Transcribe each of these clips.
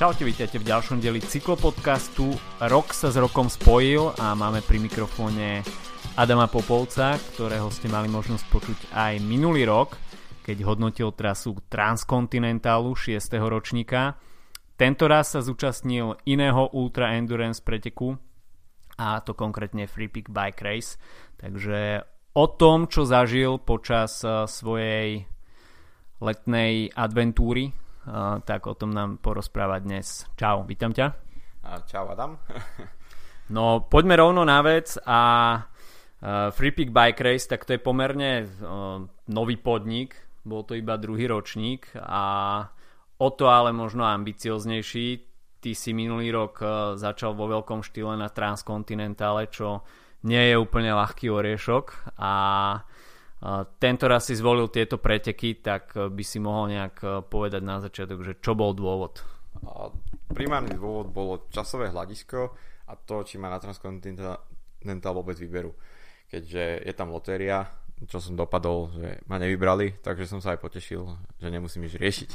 Čaute, vítajte v ďalšom dieli cyklopodcastu. Rok sa s rokom spojil a máme pri mikrofóne Adama Popovca, ktorého ste mali možnosť počuť aj minulý rok, keď hodnotil trasu Transkontinentálu 6. ročníka. Tento raz sa zúčastnil iného Ultra Endurance preteku a to konkrétne Free Peak Bike Race. Takže o tom, čo zažil počas eh, svojej letnej adventúry tak o tom nám porozpráva dnes. Čau, vítam ťa. Čau Adam. no poďme rovno na vec a Free Peak Bike Race, tak to je pomerne nový podnik, bol to iba druhý ročník a o to ale možno ambicioznejší. Ty si minulý rok začal vo veľkom štýle na Transkontinentále, čo nie je úplne ľahký oriešok a tento raz si zvolil tieto preteky, tak e, by si mohol nejak e, povedať na začiatok, že čo bol dôvod? Primárny dôvod bolo časové hľadisko a to, či ma na Transcontinental vôbec vyberú. Keďže je tam lotéria, čo som dopadol, že ma nevybrali, takže som sa aj potešil, že nemusím nič riešiť.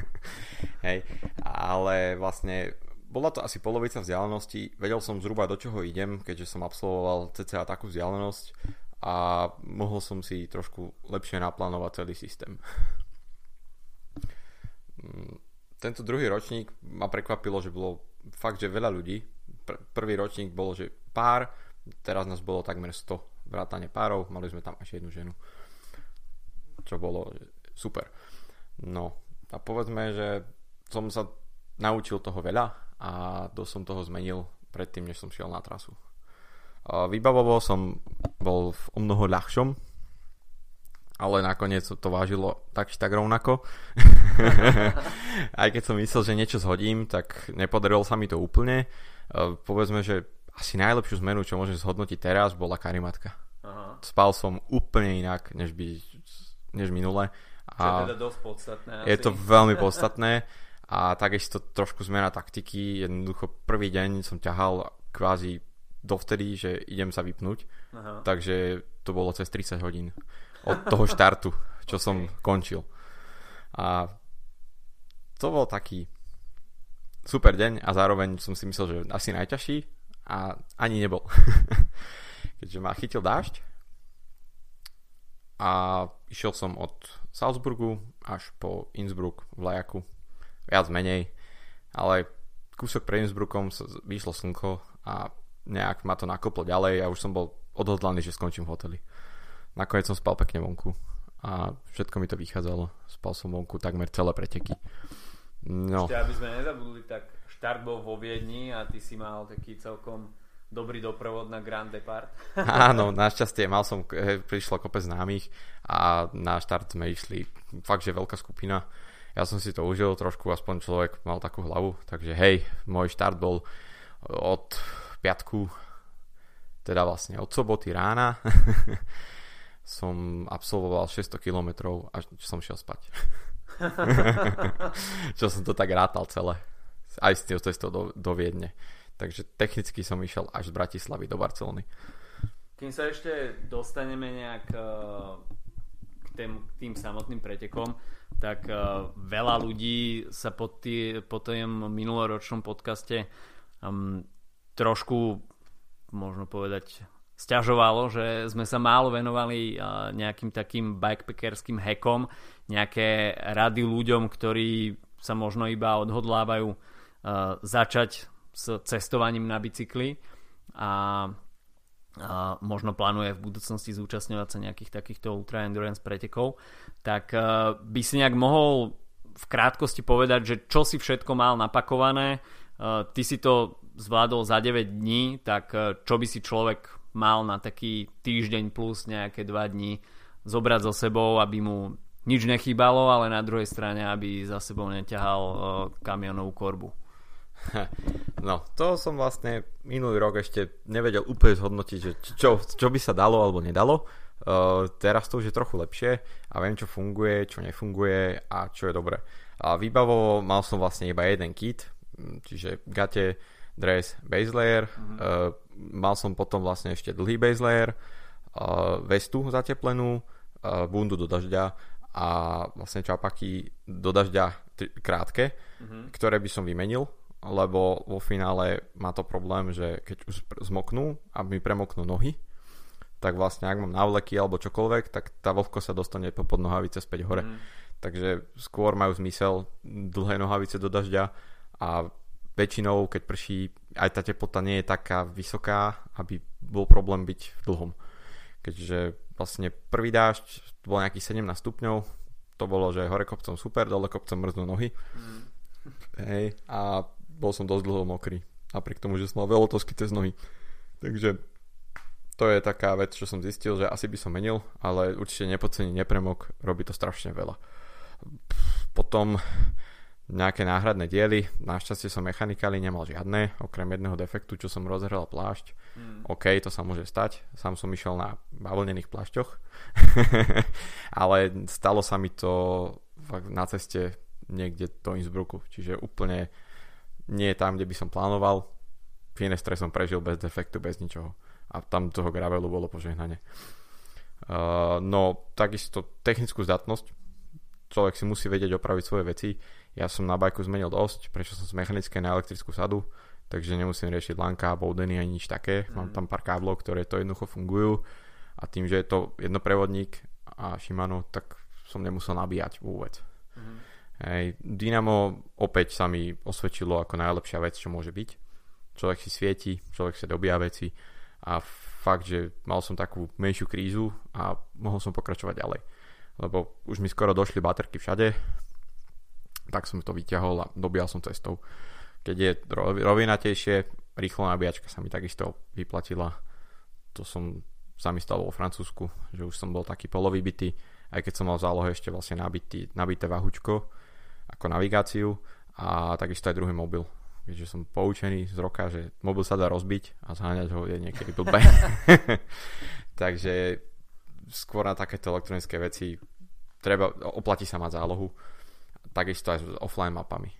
Hej. Ale vlastne bola to asi polovica vzdialenosti, vedel som zhruba do čoho idem, keďže som absolvoval cca takú vzdialenosť a mohol som si trošku lepšie naplánovať celý systém. Mm, tento druhý ročník ma prekvapilo, že bolo fakt, že veľa ľudí. Pr- prvý ročník bolo, že pár, teraz nás bolo takmer 100 vrátane párov, mali sme tam až jednu ženu, čo bolo super. No a povedzme, že som sa naučil toho veľa a dosť som toho zmenil predtým, než som šiel na trasu. Vybavovo som bol v o mnoho ľahšom, ale nakoniec to vážilo tak či tak rovnako. Aj keď som myslel, že niečo zhodím, tak nepodarilo sa mi to úplne. Povedzme, že asi najlepšiu zmenu, čo môžem zhodnotiť teraz, bola karimatka. Aha. Spal som úplne inak, než, by, než minule. A čo je teda dosť podstatné. Asi. Je to veľmi podstatné a takisto trošku zmena taktiky. Jednoducho prvý deň som ťahal kvázi dovtedy, že idem sa vypnúť. Aha. Takže to bolo cez 30 hodín od toho štartu, čo okay. som končil. A to bol taký super deň a zároveň som si myslel, že asi najťažší a ani nebol. Keďže ma chytil dážď a išiel som od Salzburgu až po Innsbruck v Lajaku. Viac menej, ale kúsok pre Innsbruckom vyšlo slnko a nejak ma to nakoplo ďalej a už som bol odhodlaný, že skončím v hoteli. Nakoniec som spal pekne vonku a všetko mi to vychádzalo. Spal som vonku takmer celé preteky. No. Ešte aby sme nezabudli, tak štart bol vo Viedni a ty si mal taký celkom dobrý doprovod na Grand Depart. Áno, našťastie mal som, prišlo kopec známych a na štart sme išli fakt, že veľká skupina. Ja som si to užil trošku, aspoň človek mal takú hlavu, takže hej, môj štart bol od piatku, teda vlastne od soboty rána, som absolvoval 600 km a som šiel spať. Čo som to tak rátal celé. Aj s tým cestou do, do Viedne. Takže technicky som išiel až z Bratislavy do Barcelony. Kým sa ešte dostaneme nejak uh, k, tým, tým samotným pretekom, tak uh, veľa ľudí sa po, tý, minuloročnom podcaste um, trošku, možno povedať, stiažovalo, že sme sa málo venovali nejakým takým bikepackerským hekom, nejaké rady ľuďom, ktorí sa možno iba odhodlávajú začať s cestovaním na bicykli a možno plánuje v budúcnosti zúčastňovať sa nejakých takýchto ultra endurance pretekov, tak by si nejak mohol v krátkosti povedať, že čo si všetko mal napakované. Ty si to zvládol za 9 dní, tak e, čo by si človek mal na taký týždeň plus nejaké 2 dní zobrať so sebou, aby mu nič nechýbalo, ale na druhej strane, aby za sebou neťahal uh, kamionovú korbu. No, to som vlastne minulý rok ešte nevedel úplne zhodnotiť, že čo, čo by sa dalo alebo nedalo. Uh, teraz to už je trochu lepšie a viem, čo funguje, čo nefunguje a čo je dobre. A výbavovo mal som vlastne iba jeden kit, čiže gate, dres base layer, mm-hmm. uh, mal som potom vlastne ešte dlhý base layer, uh, vestu zateplenú, uh, bundu do dažďa a vlastne čapaky do dažďa t- krátke, mm-hmm. ktoré by som vymenil, lebo vo finále má to problém, že keď už zmoknú a mi premoknú nohy, tak vlastne ak mám návleky alebo čokoľvek, tak tá vlhko sa dostane pod nohavice späť hore. Mm. Takže skôr majú zmysel dlhé nohavice do dažďa a väčšinou, keď prší, aj tá teplota nie je taká vysoká, aby bol problém byť v dlhom. Keďže vlastne prvý dážď bol nejakých 17 stupňov, to bolo, že hore kopcom super, dole kopcom mrznú nohy. Mm. Hej, a bol som dosť dlho mokrý. Napriek tomu, že som mal veľotosky cez nohy. Takže to je taká vec, čo som zistil, že asi by som menil, ale určite nepodcení nepremok, robí to strašne veľa. Potom nejaké náhradné diely. Našťastie som mechanikáli nemal žiadne, okrem jedného defektu, čo som rozhrel plášť. Mm. OK, to sa môže stať. Sám som išiel na bavlnených plášťoch. Ale stalo sa mi to na ceste niekde do Innsbrucku. Čiže úplne nie tam, kde by som plánoval. Finestre som prežil bez defektu, bez ničoho. A tam toho gravelu bolo požehnanie. Uh, no, takisto technickú zdatnosť človek si musí vedieť opraviť svoje veci. Ja som na bajku zmenil dosť, prečo som z mechanické na elektrickú sadu, takže nemusím riešiť lanka, boudeny ani nič také. Mm. Mám tam pár káblov, ktoré to jednoducho fungujú a tým, že je to jednoprevodník a Shimano, tak som nemusel nabíjať vôbec. Mm. Hej, Dynamo opäť sa mi osvedčilo ako najlepšia vec, čo môže byť. Človek si svieti, človek sa dobíja veci a fakt, že mal som takú menšiu krízu a mohol som pokračovať ďalej lebo už mi skoro došli baterky všade, tak som to vyťahol a dobíjal som cestou. Keď je rovinatejšie, rýchlo nabíjačka sa mi takisto vyplatila. To som sa mi stalo vo Francúzsku, že už som bol taký polovybitý, aj keď som mal v zálohe ešte vlastne nabitý, nabité vahučko ako navigáciu a takisto aj druhý mobil. Keďže som poučený z roka, že mobil sa dá rozbiť a zháňať ho je niekedy blbé. Takže skôr na takéto elektronické veci treba, oplatí sa mať zálohu. Takisto aj s offline mapami.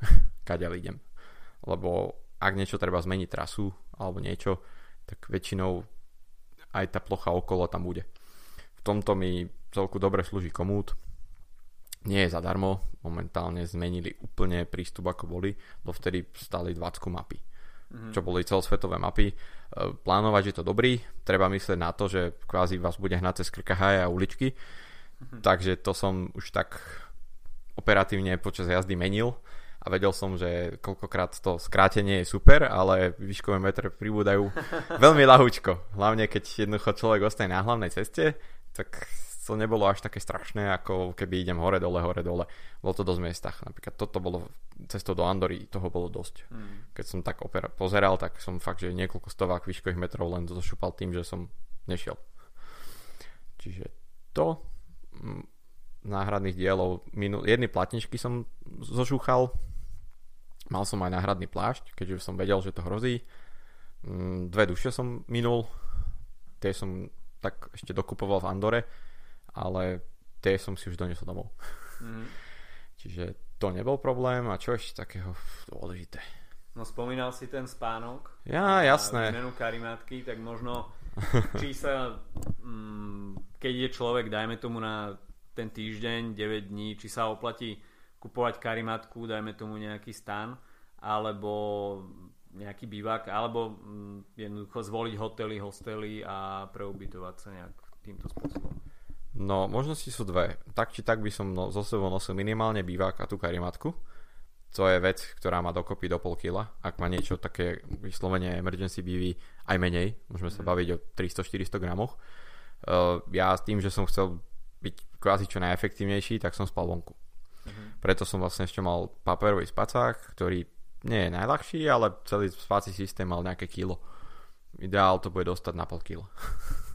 Kaďal idem. Lebo ak niečo treba zmeniť trasu alebo niečo, tak väčšinou aj tá plocha okolo tam bude. V tomto mi celku dobre slúži komút. Nie je zadarmo, momentálne zmenili úplne prístup ako boli, vtedy stali 20 mapy mm-hmm. čo boli celosvetové mapy. E, plánovať, že to dobrý, treba myslieť na to, že kvázi vás bude hnať cez krkahaje a uličky, mm-hmm. takže to som už tak operatívne počas jazdy menil a vedel som, že koľkokrát to skrátenie je super, ale výškové metre pribúdajú veľmi ľahúčko. Hlavne keď jednoducho človek ostane na hlavnej ceste, tak to nebolo až také strašné, ako keby idem hore, dole, hore, dole. Bolo to dosť miestach. Napríklad toto bolo cestou do Andory, toho bolo dosť. Hmm. Keď som tak opera- pozeral, tak som fakt, že niekoľko stovák výškových metrov len zošupal tým, že som nešiel. Čiže to mm, náhradných dielov, minul, jedny platničky som zošúchal, mal som aj náhradný plášť, keďže som vedel, že to hrozí. Mm, dve duše som minul, tie som tak ešte dokupoval v Andore ale tie som si už doniesol domov. Mm. Čiže to nebol problém a čo ešte takého dôležité. No spomínal si ten spánok. Ja, jasné. Menu karimátky, tak možno či sa, mm, keď je človek, dajme tomu na ten týždeň, 9 dní, či sa oplatí kupovať karimátku, dajme tomu nejaký stan, alebo nejaký bývak, alebo mm, jednoducho zvoliť hotely, hostely a preubytovať sa nejak týmto spôsobom. No, možnosti sú dve. Tak či tak by som no, so sebou nosil minimálne bývák a tú karimatku. To je vec, ktorá má dokopy do pol kila. Ak má niečo také vyslovene emergency BV aj menej, môžeme sa mhm. baviť o 300-400 gramoch. Uh, ja s tým, že som chcel byť kvázi čo najefektívnejší, tak som spal vonku. Uh-huh. Preto som vlastne ešte mal paperový spacák, ktorý nie je najľahší, ale celý spací systém mal nejaké kilo. Ideál to bude dostať na pol kilo.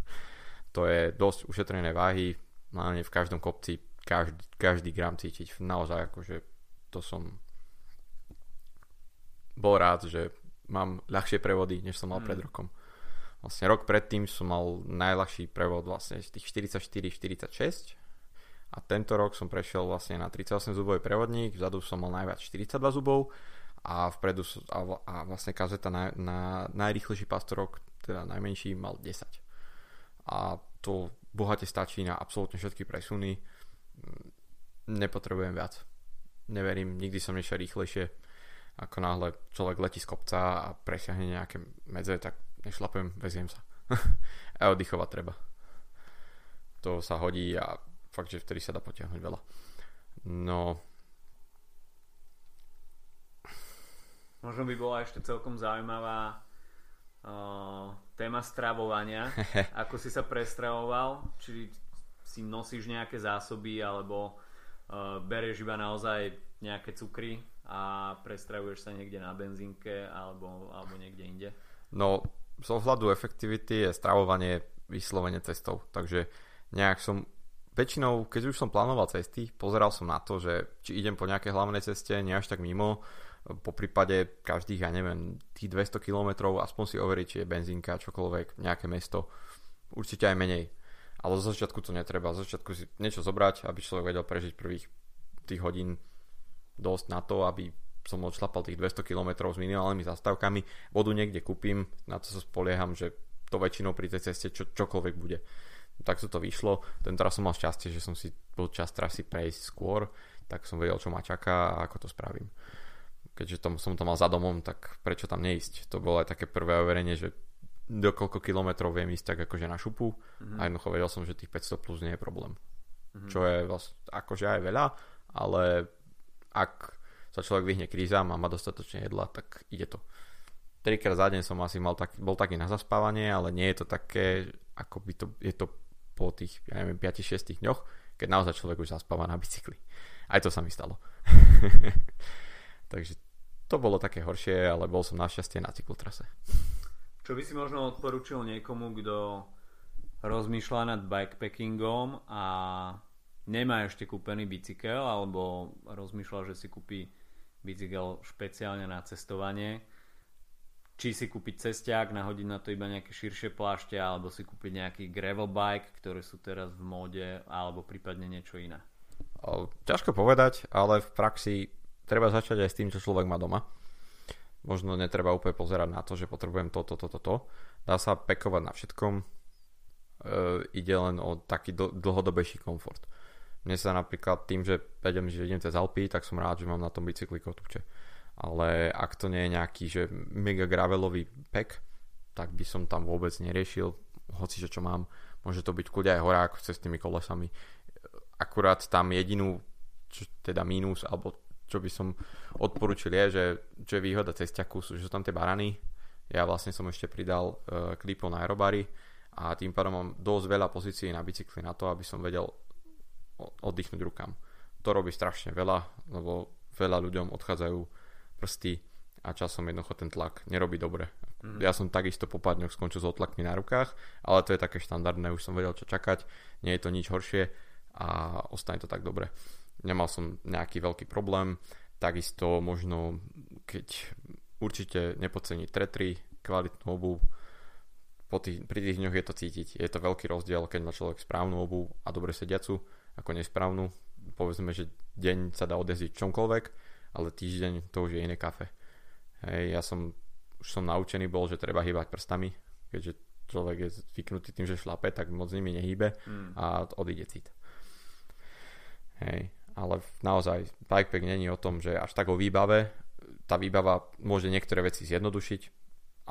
to je dosť ušetrené váhy, hlavne v každom kopci každý, každý gram cítiť. Naozaj akože to som bol rád, že mám ľahšie prevody, než som mal mm. pred rokom. Vlastne rok predtým som mal najľahší prevod vlastne z tých 44-46 a tento rok som prešiel vlastne na 38 zubový prevodník, vzadu som mal najviac 42 zubov a vpredu a, vlastne kazeta na, na najrýchlejší pastorok, teda najmenší, mal 10 a to bohate stačí na absolútne všetky presuny. Nepotrebujem viac. neverím, nikdy som nešiel rýchlejšie. Ako náhle človek letí z kopca a presiahne nejaké medze, tak nešlapujem, veziem sa. a oddychovať treba. To sa hodí a fakt, že vtedy sa dá potiahnuť veľa. No, Možno by bola ešte celkom zaujímavá uh, téma stravovania. Ako si sa prestravoval? Či si nosíš nejaké zásoby alebo uh, berieš iba naozaj nejaké cukry a prestravuješ sa niekde na benzínke alebo, alebo niekde inde? No, z ohľadu efektivity je stravovanie vyslovene cestou. Takže nejak som väčšinou, keď už som plánoval cesty, pozeral som na to, že či idem po nejakej hlavnej ceste, nie až tak mimo, po prípade každých, ja neviem, tých 200 km aspoň si overiť, či je benzínka, čokoľvek, nejaké mesto, určite aj menej. Ale zo začiatku to netreba, zo začiatku si niečo zobrať, aby človek vedel prežiť prvých tých hodín dosť na to, aby som odšlapal tých 200 km s minimálnymi zastávkami, vodu niekde kúpim, na to sa spolieham, že to väčšinou pri tej ceste čo, čokoľvek bude. Tak to vyšlo, tento raz som mal šťastie, že som si bol čas trasy prejsť skôr, tak som vedel, čo ma čaká a ako to spravím keďže tom, som to mal za domom, tak prečo tam neísť? To bolo aj také prvé overenie, že do koľko kilometrov viem ísť tak akože na šupu mm-hmm. a jednoducho vedel som, že tých 500 plus nie je problém. Mm-hmm. Čo je vlastne akože aj veľa, ale ak sa človek vyhne krízam a má dostatočne jedla, tak ide to. Trikrát za deň som asi mal tak, bol taký na zaspávanie, ale nie je to také, ako by to, je to po tých, ja neviem, 5-6 dňoch, keď naozaj človek už zaspáva na bicykli. Aj to sa mi stalo. Takže to bolo také horšie, ale bol som našťastie na cyklotrase. Čo by si možno odporučil niekomu, kto rozmýšľa nad bikepackingom a nemá ešte kúpený bicykel alebo rozmýšľa, že si kúpi bicykel špeciálne na cestovanie či si kúpiť cestiak, nahodiť na to iba nejaké širšie plášte alebo si kúpiť nejaký gravel bike, ktoré sú teraz v móde alebo prípadne niečo iné. Ťažko povedať, ale v praxi treba začať aj s tým, čo človek má doma. Možno netreba úplne pozerať na to, že potrebujem toto, toto, toto. Dá sa pekovať na všetkom. E, ide len o taký dl- dlhodobejší komfort. Mne sa napríklad tým, že vedem, že idem cez Alpy, tak som rád, že mám na tom bicykli kotúče. Ale ak to nie je nejaký že mega gravelový pek, tak by som tam vôbec neriešil, hoci že čo mám. Môže to byť kľudia aj horák s tými kolesami. Akurát tam jedinú čo, teda mínus, alebo čo by som odporučil je, že čo je výhoda cesťaku, sú, že sú tam tie barany. Ja vlastne som ešte pridal uh, klipo na aerobary a tým pádom mám dosť veľa pozícií na bicykli na to, aby som vedel oddychnúť rukám. To robí strašne veľa, lebo veľa ľuďom odchádzajú prsty a časom jednoducho ten tlak nerobí dobre. Mm. Ja som takisto po pár dňoch skončil s otlakmi na rukách, ale to je také štandardné, už som vedel čo čakať, nie je to nič horšie a ostane to tak dobre nemal som nejaký veľký problém. Takisto možno, keď určite nepodceniť tretry, kvalitnú obu, po tých, pri tých dňoch je to cítiť. Je to veľký rozdiel, keď má človek správnu obu a dobre sediacu, ako nesprávnu. Povedzme, že deň sa dá odjazdiť čomkoľvek, ale týždeň to už je iné kafe. Hej, ja som už som naučený bol, že treba hýbať prstami, keďže človek je zvyknutý tým, že šlape, tak moc nimi nehýbe mm. a odíde cít. Hej ale naozaj bikepack není o tom, že až tak o výbave. Tá výbava môže niektoré veci zjednodušiť,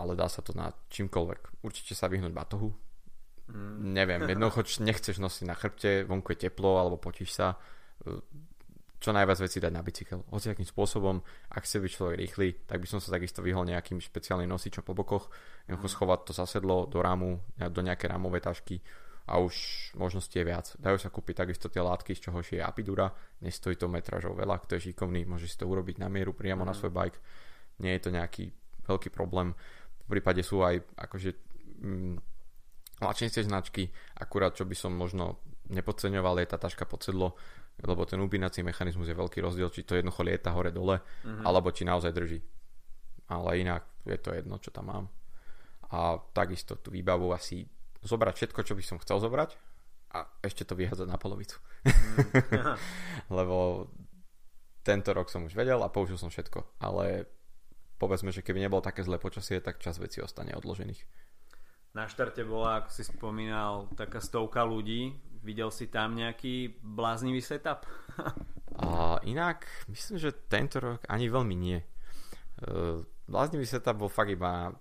ale dá sa to na čímkoľvek. Určite sa vyhnúť batohu. Mm. Neviem, jednoducho nechceš nosiť na chrbte, vonku je teplo alebo potíš sa. Čo najviac veci dať na bicykel. Hoci akým spôsobom, ak chce byť človek rýchly, tak by som sa takisto vyhol nejakým špeciálnym nosičom po bokoch. Jednoducho mm. schovať to zasedlo do rámu, do nejaké rámovej tašky a už možnosti je viac. Dajú sa kúpiť takisto tie látky, z čoho je apidura, nestojí to metražov veľa, kto je šikovný, môže si to urobiť na mieru priamo mm. na mhm. svoj bike. Nie je to nejaký veľký problém. V prípade sú aj akože mm, lačnejšie značky, akurát čo by som možno nepodceňoval je tá taška pod sedlo, lebo ten upínací mechanizmus je veľký rozdiel, či to jednoducho lieta hore dole, mm-hmm. alebo či naozaj drží. Ale inak je to jedno, čo tam mám. A takisto tú výbavu asi zobrať všetko, čo by som chcel zobrať a ešte to vyhádzať na polovicu. Mm. Lebo tento rok som už vedel a použil som všetko, ale povedzme, že keby nebolo také zlé počasie, tak čas veci ostane odložených. Na štarte bola, ako si spomínal, taká stovka ľudí Videl si tam nejaký bláznivý setup? A inak, myslím, že tento rok ani veľmi nie. E, bláznivý setup bol fakt iba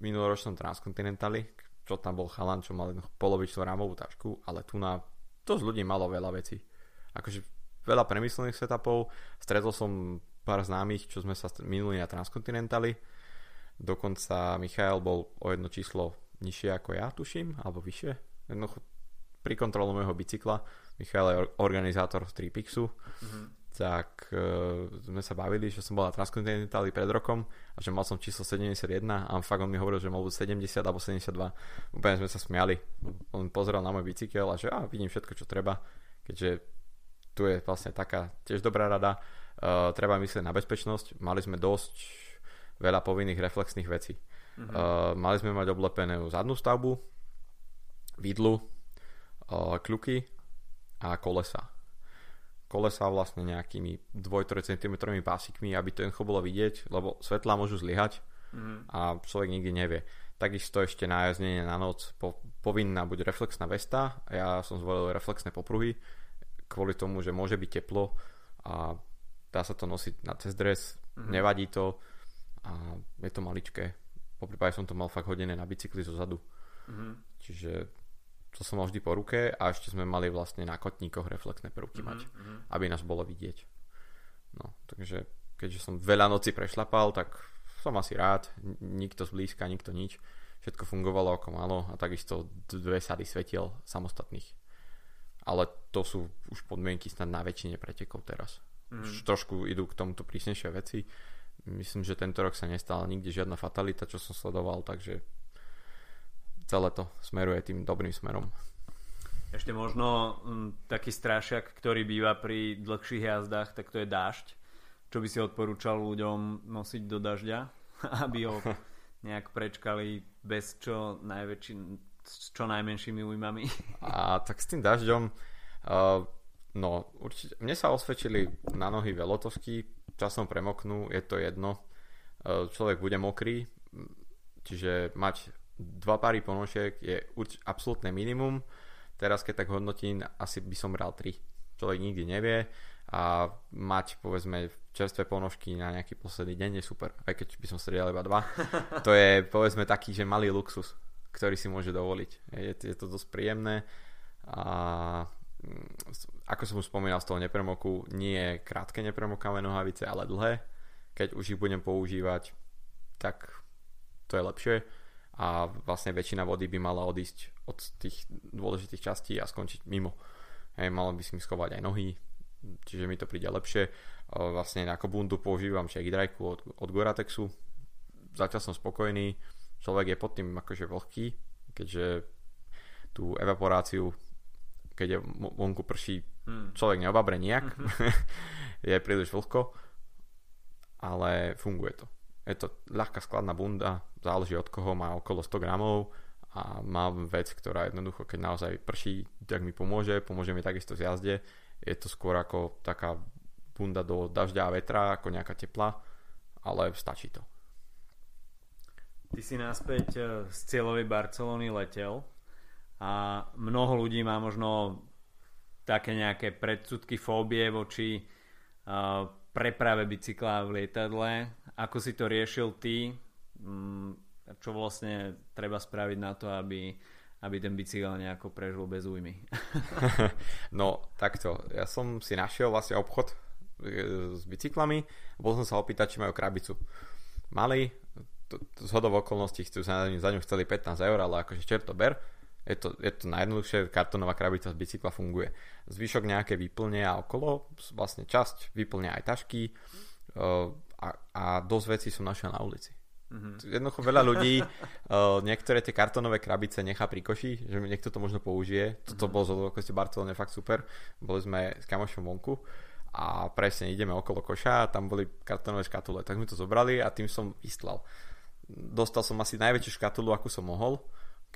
minuloročnom Transcontinentali, čo tam bol chalan, čo mal polovičnú rámovú tašku, ale tu na dosť ľudí malo veľa vecí. Akože veľa premyslených setupov, stretol som pár známych, čo sme sa minuli na Transcontinentali, dokonca Michael bol o jedno číslo nižšie ako ja, tuším, alebo vyššie. Jednoducho pri kontrolu môjho bicykla, Michal je organizátor Tripixu, mm-hmm. tak uh, sme sa bavili, že som bol na Transcontinentali pred rokom a že mal som číslo 71 a on fakt on mi hovoril, že mal 70 alebo 72. Úplne sme sa smiali. On pozeral na môj bicykel a že a vidím všetko, čo treba, keďže tu je vlastne taká tiež dobrá rada. Uh, treba myslieť na bezpečnosť. Mali sme dosť veľa povinných reflexných vecí. Mm-hmm. Uh, mali sme mať oblepenú zadnú stavbu, vidlu, kľuky a kolesa. Kolesa vlastne nejakými 2-3 cm pásikmi, aby to jednoducho bolo vidieť, lebo svetlá môžu zlyhať mm. a človek nikdy nevie. Takisto ešte na jazdenie na noc po, povinná buď reflexná vesta, ja som zvolil reflexné popruhy, kvôli tomu, že môže byť teplo a dá sa to nosiť na cez dres, mm. nevadí to a je to maličké. Po som to mal fakt hodené na bicykli zo zadu. Mm. Čiže to som mal vždy po ruke a ešte sme mali vlastne na kotníkoch reflexné prvky mm-hmm. mať, mhm. aby nás bolo vidieť. No, takže keďže som veľa noci prešlapal, tak som asi rád, nikto zblízka, nikto nič. Všetko fungovalo ako malo a takisto dve sady svetiel samostatných. Ale to sú už podmienky snad na väčšine pretekov teraz. Mm. Už trošku idú k tomuto prísnejšie veci. Myslím, že tento rok sa nestala nikde žiadna fatalita, čo som sledoval, takže celé to smeruje tým dobrým smerom. Ešte možno m, taký strašiak, ktorý býva pri dlhších jazdách, tak to je dážď. Čo by si odporúčal ľuďom nosiť do dažďa, aby ho nejak prečkali bez čo, najväčší, s čo najmenšími újmami? A tak s tým dažďom, uh, no určite, mne sa osvedčili na nohy velotovky, časom premoknú, je to jedno, uh, človek bude mokrý, čiže mať dva páry ponožiek je urč- absolútne minimum. Teraz keď tak hodnotím, asi by som bral tri. Človek nikdy nevie a mať povedzme čerstvé ponožky na nejaký posledný deň je super. Aj keď by som strieľal iba dva. To je povedzme taký, že malý luxus, ktorý si môže dovoliť. Je, je to dosť príjemné a ako som už spomínal z toho nepremoku, nie krátke nepremokavé nohavice, ale dlhé. Keď už ich budem používať, tak to je lepšie a vlastne väčšina vody by mala odísť od tých dôležitých častí a skončiť mimo. Hej, malo by si mi schovať aj nohy, čiže mi to príde lepšie. Vlastne ako bundu používam shake dryku od, od Goratexu. Zatiaľ som spokojný, človek je pod tým akože vlhký, keďže tú evaporáciu, keď je vonku prší, hmm. človek neobabre nejak, mm-hmm. je príliš vlhko, ale funguje to. Je to ľahká skladná bunda, záleží od koho, má okolo 100 gramov a mám vec, ktorá jednoducho, keď naozaj prší, tak mi pomôže, pomôže mi takisto z jazde. Je to skôr ako taká bunda do dažďa a vetra, ako nejaká tepla, ale stačí to. Ty si naspäť e, z cieľovej Barcelony letel a mnoho ľudí má možno také nejaké predsudky, fóbie voči uh, preprave bicykla v lietadle. Ako si to riešil ty? Mm, čo vlastne treba spraviť na to, aby, aby ten bicykel nejako prežil bez újmy. no takto, ja som si našiel vlastne obchod e, s bicyklami a bol som sa opýtať, či majú krabicu. Mali, z hodov okolností chcú za, za ňu chceli 15 eur, ale akože čert to ber, je to, je to najjednoduchšie, kartonová krabica z bicykla funguje. Zvyšok nejaké vyplne a okolo, vlastne časť vyplňa aj tašky uh, a, a dosť vecí som našiel na ulici. Mm-hmm. Jednoducho veľa ľudí uh, niektoré tie kartonové krabice nechá pri koši, že niekto to možno použije. Toto mm-hmm. bolo z okolnosti Barcelone fakt super. Boli sme s kamošom vonku a presne ideme okolo koša a tam boli kartonové škatule. Tak sme to zobrali a tým som vyslal. Dostal som asi najväčšiu škatulu, akú som mohol.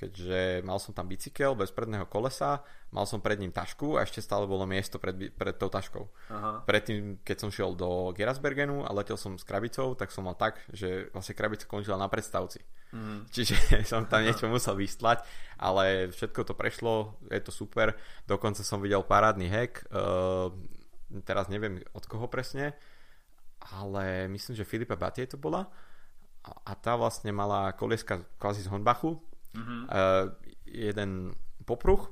Keďže mal som tam bicykel bez predného kolesa, mal som pred ním tašku a ešte stále bolo miesto pred, pred tou taškou. Aha. Predtým, keď som šiel do Gerasbergenu a letel som s krabicou, tak som mal tak, že vlastne krabica končila na predstavci. Mm. Čiže som tam niečo musel vystlať, ale všetko to prešlo, je to super. Dokonca som videl parádny hack, uh, teraz neviem od koho presne, ale myslím, že Filipa Batie to bola a tá vlastne mala kolieska kvázi z Honbachu, mm-hmm. uh, jeden popruh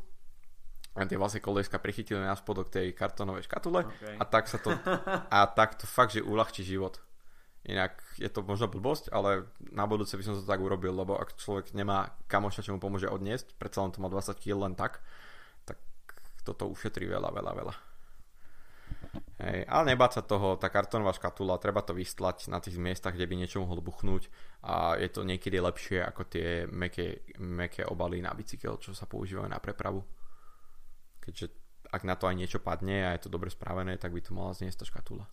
a tie vlastne kolieska prichytili na spodok tej kartónovej škatule okay. a tak sa to a tak to fakt, že uľahčí život. Inak je to možno blbosť, ale na budúce by som to tak urobil, lebo ak človek nemá kamoša, čo mu pomôže odniesť, predsa len to má 20 kg len tak, tak toto ušetrí veľa, veľa, veľa. Hej, ale nebáť sa toho, tá kartónová škatula, treba to vystlať na tých miestach, kde by niečo mohlo buchnúť a je to niekedy lepšie ako tie meké, meké obaly na bicykel, čo sa používajú na prepravu. Keďže ak na to aj niečo padne a je to dobre spravené, tak by to mala zniesť tá škatula.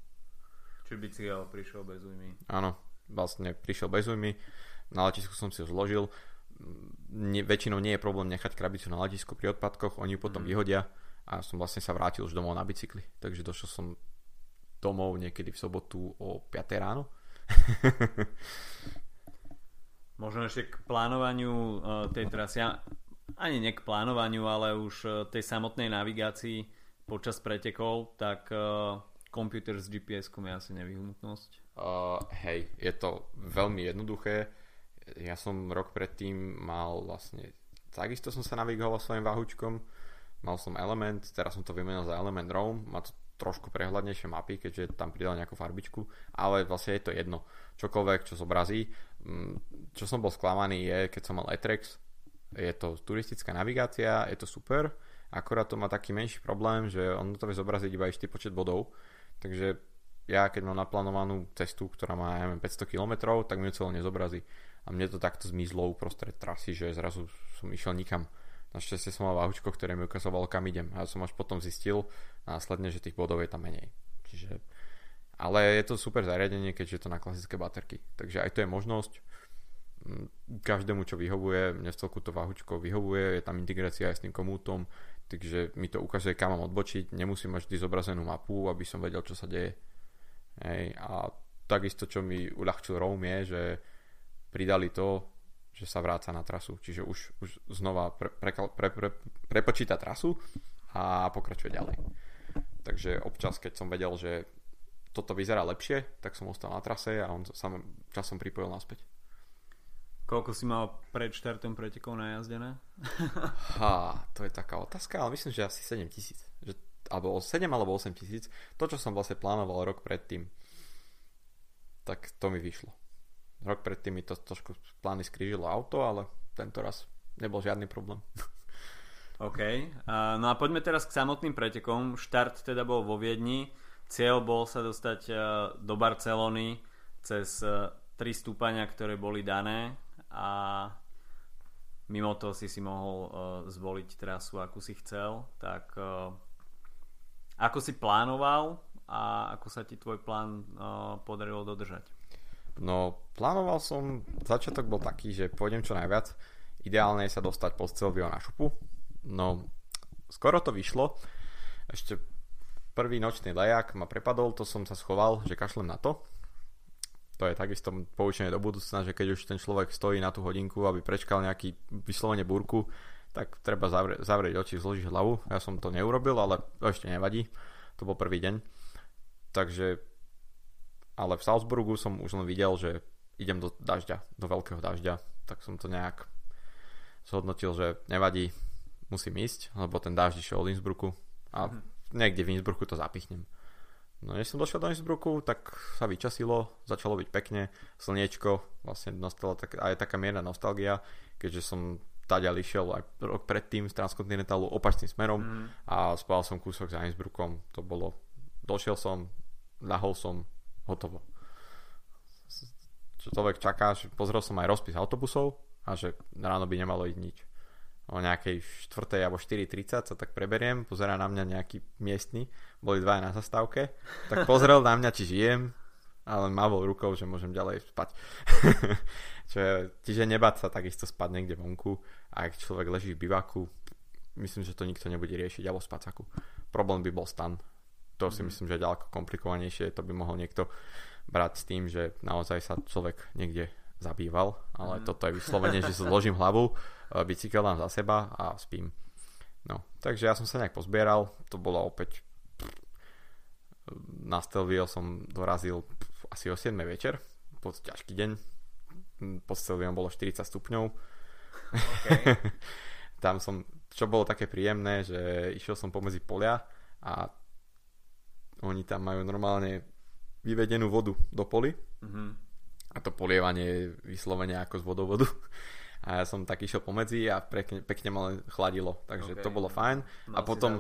Čiže bicykel prišiel bez újmy. Áno, vlastne prišiel bez újmy, na letisku som si ho zložil, nie, väčšinou nie je problém nechať krabicu na letisku pri odpadkoch, oni ju potom mm. vyhodia a som vlastne sa vrátil už domov na bicykli. Takže došiel som domov niekedy v sobotu o 5 ráno. Možno ešte k plánovaniu uh, tej trasy, ani nie k plánovaniu, ale už uh, tej samotnej navigácii počas pretekov, tak uh, počítač s GPS-kom je asi nevyhnutnosť. Uh, hej, je to veľmi jednoduché. Ja som rok predtým mal vlastne, takisto som sa navigoval svojim váhučkom, mal som Element, teraz som to vymenil za Element Roam, má to trošku prehľadnejšie mapy, keďže tam pridal nejakú farbičku, ale vlastne je to jedno. Čokoľvek, čo zobrazí. Mm, čo som bol sklamaný je, keď som mal Etrex, je to turistická navigácia, je to super, akorát to má taký menší problém, že on to vie zobraziť iba istý počet bodov, takže ja keď mám naplánovanú cestu, ktorá má ja neviem, 500 km, tak mi to celé nezobrazí. A mne to takto zmizlo uprostred trasy, že zrazu som išiel nikam. Našťastie som mal váhučko, ktoré mi ukazovalo, kam idem. A ja som až potom zistil následne, že tých bodov je tam menej. Čiže... Ale je to super zariadenie, keďže je to na klasické baterky. Takže aj to je možnosť. Mm, každému, čo vyhovuje, mne celku to váhučko vyhovuje, je tam integrácia aj s tým komútom, takže mi to ukazuje, kam mám odbočiť. Nemusím mať vždy zobrazenú mapu, aby som vedel, čo sa deje. Hej. A takisto, čo mi uľahčil Roam je, že pridali to, že sa vráca na trasu. Čiže už, už znova pre, pre, pre, pre, prepočíta trasu a pokračuje ďalej. Takže občas, keď som vedel, že toto vyzerá lepšie, tak som ostal na trase a on sa časom pripojil naspäť. Koľko si mal pred štartom pretekov najazdené? ha, to je taká otázka, ale myslím, že asi 7 tisíc. Alebo 7 alebo 8 tisíc. To, čo som vlastne plánoval rok predtým, tak to mi vyšlo. Rok predtým mi to trošku plány skrížilo auto, ale tento raz nebol žiadny problém. OK. no a poďme teraz k samotným pretekom. Štart teda bol vo Viedni. Cieľ bol sa dostať e, do Barcelony cez e, tri stúpania, ktoré boli dané a mimo toho si si mohol e, zvoliť trasu, akú si chcel. Tak ako si plánoval a ako sa ti tvoj plán podarilo dodržať? No, plánoval som, začiatok bol taký, že pôjdem čo najviac. Ideálne je sa dostať pod Stelvio na šupu. No, skoro to vyšlo. Ešte prvý nočný lejak ma prepadol, to som sa schoval, že kašlem na to. To je takisto poučenie do budúcna, že keď už ten človek stojí na tú hodinku, aby prečkal nejaký vyslovene búrku, tak treba zavrie, zavrieť oči, zložiť hlavu. Ja som to neurobil, ale ešte nevadí. To bol prvý deň. Takže ale v Salzburgu som už len videl, že idem do dažďa, do veľkého dažďa, tak som to nejak zhodnotil, že nevadí, musím ísť, lebo ten dážď išiel od Innsbrucku a mm-hmm. niekde v Innsbrucku to zapichnem. No než som došiel do Innsbrucku, tak sa vyčasilo, začalo byť pekne, slniečko, vlastne nastala tak, aj taká mierna nostalgia, keďže som taďal išiel aj rok predtým z Transkontinentálu opačným smerom mm. a spal som kúsok za Innsbruckom, to bolo, došiel som, nahol som, hotovo. Človek čaká, že pozrel som aj rozpis autobusov a že ráno by nemalo ísť nič. O nejakej 4. alebo 4.30 sa tak preberiem, pozerá na mňa nejaký miestny, boli dva na zastávke, tak pozrel na mňa, či žijem, a len mávol rukou, že môžem ďalej spať. Čo je, čiže nebáť sa takisto spať niekde vonku a ak človek leží v bivaku, myslím, že to nikto nebude riešiť alebo v spacáku. Problém by bol stan. To si mm. myslím, že je ďaleko komplikovanejšie. To by mohol niekto brať s tým, že naozaj sa človek niekde zabýval, ale mm. toto je vyslovene, že zložím hlavu, e, bicykel dám za seba a spím. No, takže ja som sa nejak pozbieral, to bolo opäť na Stelvio som dorazil asi o 7 večer, pod ťažký deň, pod Stelviom bolo 40 stupňov. Okay. Tam som, čo bolo také príjemné, že išiel som pomedzi polia a oni tam majú normálne vyvedenú vodu do poli mm-hmm. a to polievanie je vyslovene ako z vodovodu a ja som tak išiel pomedzi a pekne, pekne ma len chladilo, takže okay. to bolo fajn. Mal a potom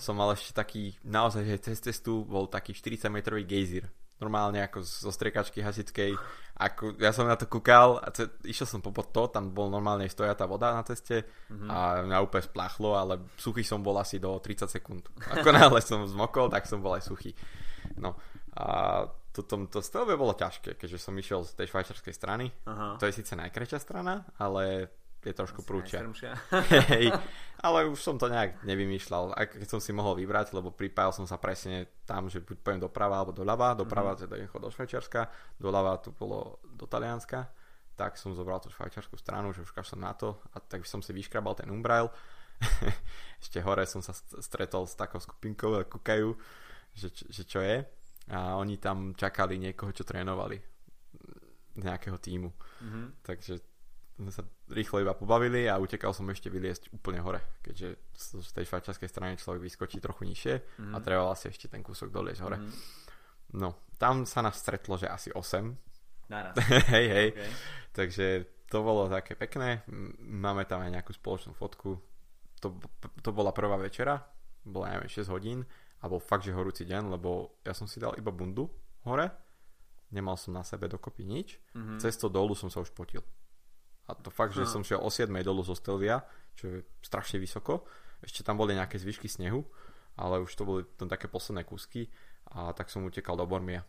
som mal ešte taký, naozaj, že cez cestu bol taký 40 metrový gejzír. Normálne ako zo striekačky hasičkej. Ako, ja som na to kúkal a ce, išiel som popod to, tam bol normálne stojatá voda na ceste mm-hmm. a mňa úplne spláchlo, ale suchý som bol asi do 30 sekúnd. Ako náhle som zmokol, tak som bol aj suchý. No a to, to, to stelbe bolo ťažké, keďže som išiel z tej švajčarskej strany. Aha. To je síce najkrajšia strana, ale je trošku prúčia. Hej, ale už som to nejak nevymýšľal. Aj keď som si mohol vybrať, lebo pripájal som sa presne tam, že buď pojem doprava alebo doľava. Doprava mm-hmm. teda je do Švajčiarska, doľava tu bolo do Talianska. Tak som zobral tú švajčiarskú stranu, že už som na to a tak som si vyškrabal ten umbrail. Ešte hore som sa stretol s takou skupinkou a kúkajú, že, že čo je a oni tam čakali niekoho, čo trénovali z nejakého týmu. Mm-hmm. Takže sme sa rýchlo iba pobavili a utekal som ešte vyliesť úplne hore, keďže z tej švajčiarskej strany človek vyskočí trochu nižšie mm-hmm. a treba vlastne ešte ten kúsok doliesť hore. Mm-hmm. No, tam sa nás stretlo, že asi 8. Naraz. hej, hej. Okay. Takže to bolo také pekné. Máme tam aj nejakú spoločnú fotku. To, to bola prvá večera, bola neviem 6 hodín a bol fakt, že horúci deň, lebo ja som si dal iba bundu hore, nemal som na sebe dokopy nič, mm-hmm. cez to dolu som sa už potil. A to fakt, že som šiel o 7 dolu zo Stelvia, čo je strašne vysoko, ešte tam boli nejaké zvyšky snehu, ale už to boli tam také posledné kúsky a tak som utekal do Bormia.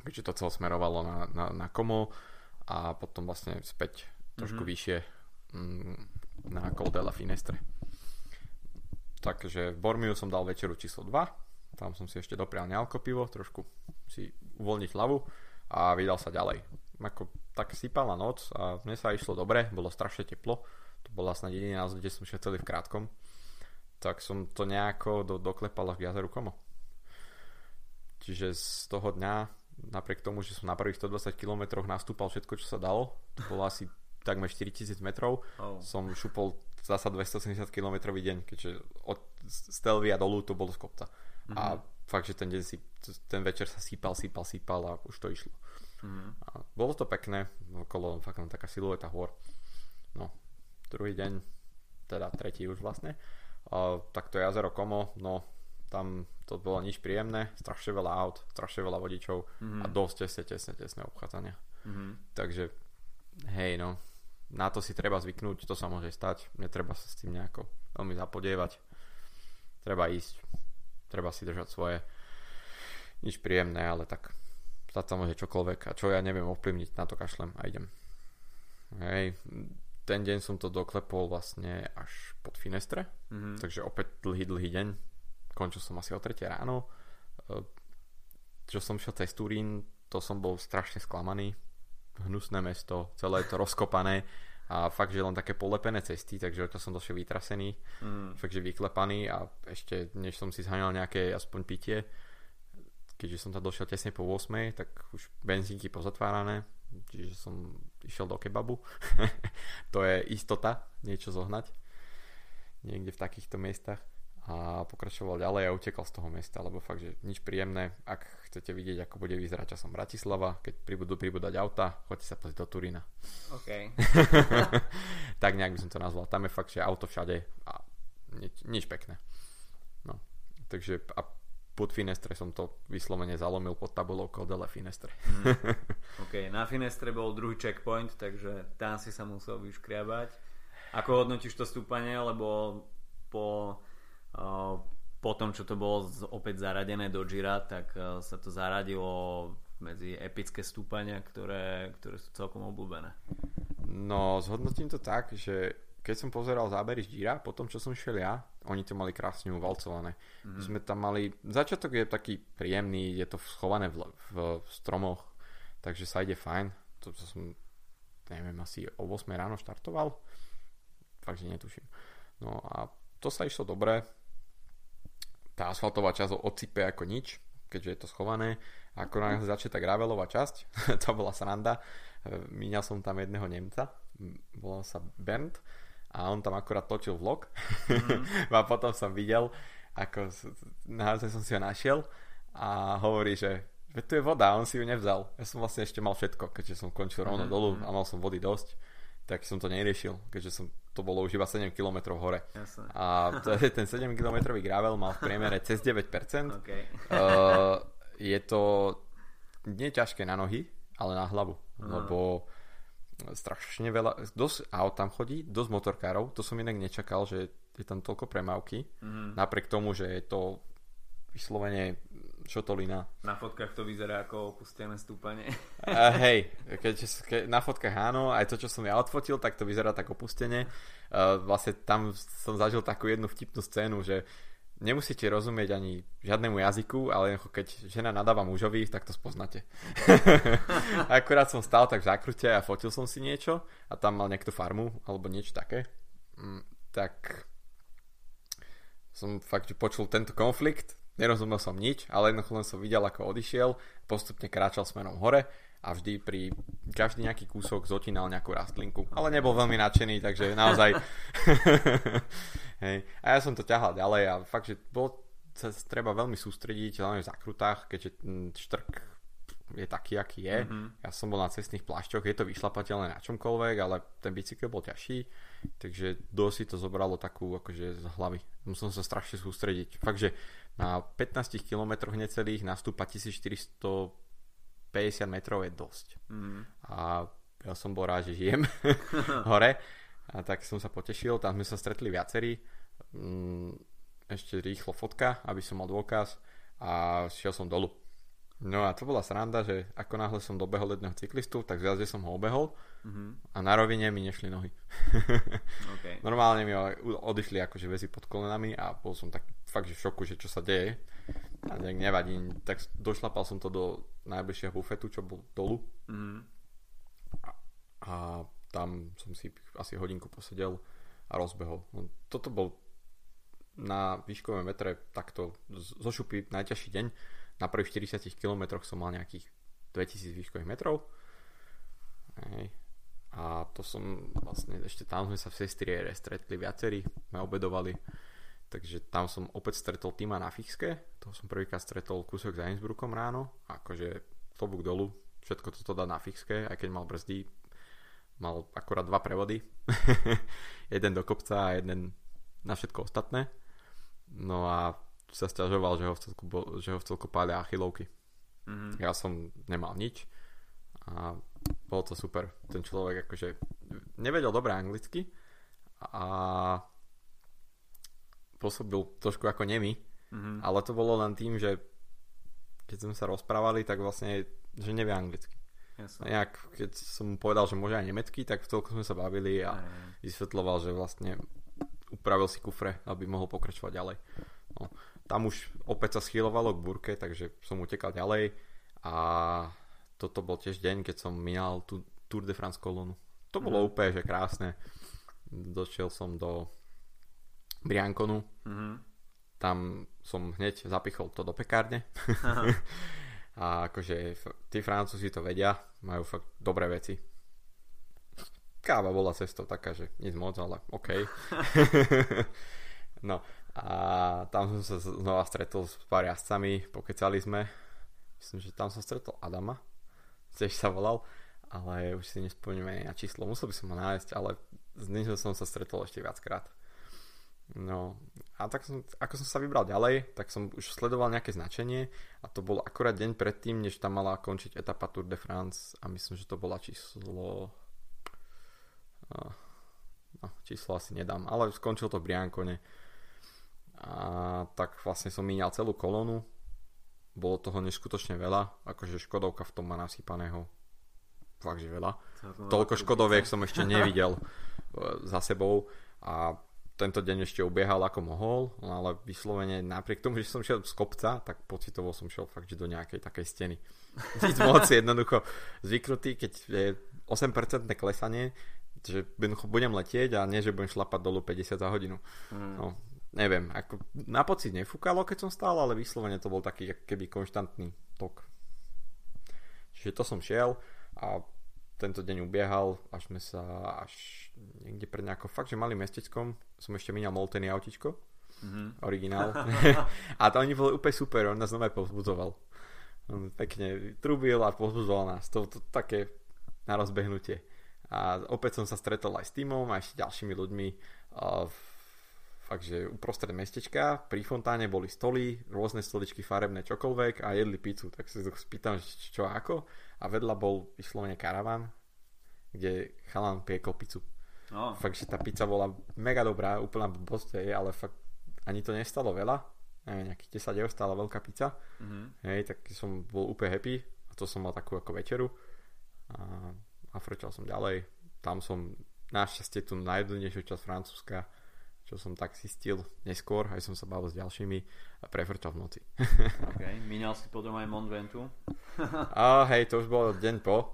Keďže to celé smerovalo na, na, na Komo a potom vlastne späť trošku mm-hmm. vyššie mm, na Col de la Finestre. Takže v Bormiu som dal večeru číslo 2, tam som si ešte doprial nealko pivo, trošku si uvoľniť hlavu a vydal sa ďalej. Ako tak sypala noc a mne sa išlo dobre, bolo strašne teplo, to bola snad jediná noc, kde som šiel celý v krátkom, tak som to nejako do, doklepal k jazeru Komo. Čiže z toho dňa, napriek tomu, že som na prvých 120 km nastúpal všetko, čo sa dalo, to bolo asi takmer 4000 metrov, oh. som šupol zasa 270 km deň, keďže od Stelvia dolu to bolo z kopca. Mm-hmm. A fakt, že ten deň si, ten večer sa sípal, sípal, sípal a už to išlo. Mm-hmm. A bolo to pekné, okolo fakt taká silueta hôr. No, druhý deň, teda tretí už vlastne, a, tak to jazero Komo, no tam to bolo nič príjemné, strašne veľa aut, strašne veľa vodičov mm-hmm. a dosť tesne, tesne, tesne obchádzania. Mm-hmm. Takže hej no, na to si treba zvyknúť, to sa môže stať, netreba sa s tým nejako veľmi zapodievať. Treba ísť, treba si držať svoje. Nič príjemné, ale tak stať sa môže čokoľvek a čo ja neviem ovplyvniť, na to kašlem a idem. Hej, ten deň som to doklepol vlastne až pod Finestre, mm-hmm. takže opäť dlhý, dlhý deň. Končil som asi o 3 ráno. E, čo som šiel cez Turín, to som bol strašne sklamaný hnusné mesto, celé je to rozkopané a fakt, že len také polepené cesty, takže to som došiel vytrasený, mm. fakt, že vyklepaný a ešte než som si zháňal nejaké aspoň pitie, keďže som tam došiel tesne po 8, tak už benzínky pozatvárané, čiže som išiel do kebabu. to je istota niečo zohnať niekde v takýchto miestach a pokračoval ďalej a utekal z toho mesta, lebo fakt, že nič príjemné. Ak chcete vidieť, ako bude vyzerať časom Bratislava, keď pribudú pribúdať auta, choďte sa pozrieť do Turína. OK. tak nejak by som to nazval. Tam je fakt, že auto všade a nič, nič pekné. No. Takže a pod Finestre som to vyslovene zalomil pod tabulou Codele Finestre. mm. OK, na Finestre bol druhý checkpoint, takže tam si sa musel vyškriabať. Ako hodnotíš to stúpanie, lebo po po tom, čo to bolo opäť zaradené do Jira, tak sa to zaradilo medzi epické stúpania, ktoré, ktoré sú celkom obľúbené? No, zhodnotím to tak, že keď som pozeral zábery z Gira, po tom, čo som šiel ja, oni to mali krásne uvalcované. Mm-hmm. Sme tam mali, začiatok je taký príjemný, je to schované v, v, v stromoch, takže sa ide fajn. To, to som, neviem, asi o 8 ráno štartoval. Fakt, že netuším. No a to sa išlo dobre. Tá asfaltová časť odsype ako nič, keďže je to schované. A ako náhle začne tá gravelová časť, to bola sranda. Míňal som tam jedného Nemca, volal sa Bernd a on tam akorát točil vlog mm. a potom som videl, ako naozaj som si ho našiel a hovorí, že Veď tu je voda, on si ju nevzal. Ja som vlastne ešte mal všetko, keďže som končil rovno mm-hmm. dolu a mal som vody dosť, tak som to neriešil, keďže som, to bolo už iba 7 km hore. Jasne. A ten 7 km gravel mal v priemere cez 9%. Okay. Uh, je to nie ťažké na nohy, ale na hlavu, uh-huh. lebo strašne veľa, dosť aut tam chodí, dosť motorkárov, to som inak nečakal, že je tam toľko premávky, mm. napriek tomu, že je to vyslovene šotolina. Na fotkách to vyzerá ako opustené stúpanie. Uh, hej, keď, keď na fotkách áno, aj to, čo som ja odfotil, tak to vyzerá tak opustene. Uh, vlastne tam som zažil takú jednu vtipnú scénu, že nemusíte rozumieť ani žiadnemu jazyku, ale keď žena nadáva mužovi, tak to spoznáte. Akurát som stál tak v zákrute a fotil som si niečo a tam mal niekto farmu alebo niečo také. Mm, tak som fakt počul tento konflikt, nerozumel som nič, ale jednoducho len som videl, ako odišiel, postupne kráčal smerom hore a vždy pri každý nejaký kúsok zotínal nejakú rastlinku. Ale nebol veľmi nadšený, takže naozaj hej. A ja som to ťahal ďalej a fakt, že bol sa treba veľmi sústrediť, hlavne v zakrutách, keďže štrk je taký, aký je. Mm-hmm. Ja som bol na cestných plášťoch, je to vyšlapateľné na čomkoľvek, ale ten bicykel bol ťažší, takže dosť si to zobralo takú akože z hlavy. Musel sa strašne sústrediť. Fakt, že na 15 km necelých nastúpa 1400 50 metrov je dosť. Mm. A ja som bol rád, že žijem hore. A tak som sa potešil, tam sme sa stretli viacerí. Mm, ešte rýchlo fotka, aby som mal dôkaz a šiel som dolu. No a to bola sranda, že ako náhle som dobehol jedného cyklistu, tak v som ho obehol mm-hmm. a na rovine mi nešli nohy. okay. Normálne mi odišli akože väzy pod kolenami a bol som tak fakt že v šoku, že čo sa deje. Nejak nevadí, tak došlapal som to do najbližšieho bufetu, čo bol dolu. Mm-hmm. A, a tam som si asi hodinku posedel a rozbehol. No, toto bol na výškovom metre takto zo šupy najťažší deň na prvých 40 km som mal nejakých 2000 výškových metrov. Hej. A to som vlastne, ešte tam sme sa v Sestriere stretli viacerí, sme obedovali, takže tam som opäť stretol týma na Fixke, to som prvýkrát stretol kúsok za Innsbruckom ráno, akože klobúk dolu, všetko toto dá na Fixke, aj keď mal brzdy, mal akorát dva prevody, jeden do kopca a jeden na všetko ostatné. No a sa stiažoval, že ho v celku, že ho v celku pália achilovky. Mm-hmm. Ja som nemal nič a bolo to super. Ten človek akože nevedel dobre anglicky a pôsobil trošku ako nemi, mm-hmm. ale to bolo len tým, že keď sme sa rozprávali, tak vlastne, že nevie anglicky. Jasne. Nejak, keď som mu povedal, že môže aj nemecky, tak v celku sme sa bavili a aj. vysvetloval, že vlastne upravil si kufre, aby mohol pokračovať ďalej. No tam už opäť sa schylovalo k burke, takže som utekal ďalej a toto bol tiež deň, keď som minal tú Tour de France kolónu. To bolo mm. úplne, že krásne. Došiel som do Briankonu, mm-hmm. tam som hneď zapichol to do pekárne. a akože tí Francúzi to vedia, majú fakt dobré veci. Káva bola cestou taká, že nic moc, ale OK. no, a tam som sa znova stretol s pár jazdcami, pokecali sme. Myslím, že tam som stretol Adama, tiež sa volal, ale už si nespomíname na číslo. Musel by som ho nájsť, ale s ním som sa stretol ešte viackrát. No a tak som, ako som sa vybral ďalej, tak som už sledoval nejaké značenie a to bol akurát deň predtým, než tam mala končiť etapa Tour de France a myslím, že to bola číslo... No, číslo asi nedám, ale skončil to v Briankone a tak vlastne som míňal celú kolónu bolo toho neskutočne veľa, akože Škodovka v tom má nasypaného fakt, že veľa. Toľko Škodoviek som ešte nevidel e, za sebou. A tento deň ešte ubiehal ako mohol, no ale vyslovene napriek tomu, že som šiel z kopca, tak pocitovo som šiel fakt, že do nejakej takej steny. Nic moc jednoducho zvyknutý, keď je 8% klesanie, že budem letieť a nie, že budem šlapať dolu 50 za hodinu. Hmm. No, neviem, ako na pocit nefúkalo, keď som stál, ale vyslovene to bol taký keby konštantný tok. Čiže to som šiel a tento deň ubiehal, až sme sa až niekde pred nejakou fakt, že malým mestečkom som ešte minal Moltený autičko, mm-hmm. originál. a to oni boli úplne super, on nás znova povzbudzoval. On pekne trubil a povzbudzoval nás. To, to, také na rozbehnutie. A opäť som sa stretol aj s týmom a ešte ďalšími ľuďmi. V, fakt, že uprostred mestečka pri fontáne boli stoly, rôzne stoličky farebné, čokoľvek a jedli pizzu. Tak sa spýtam, čo ako. A vedľa bol vyslovene karavan, kde chalan piekol pizzu. No. Fakt, že tá pizza bola mega dobrá, úplná blbosť, ale fakt ani to nestalo veľa. Neviem, nejakých 10 eur stála veľká pizza. Mm-hmm. Hej, tak som bol úplne happy. A to som mal takú ako večeru. A, a frčal som ďalej. Tam som našťastie tu najjednejšiu časť Francúzska, čo som tak zistil neskôr, aj som sa bavil s ďalšími a prefrčal v noci. ok, minal si potom aj Mont Ventoux? a hej, to už bol deň po,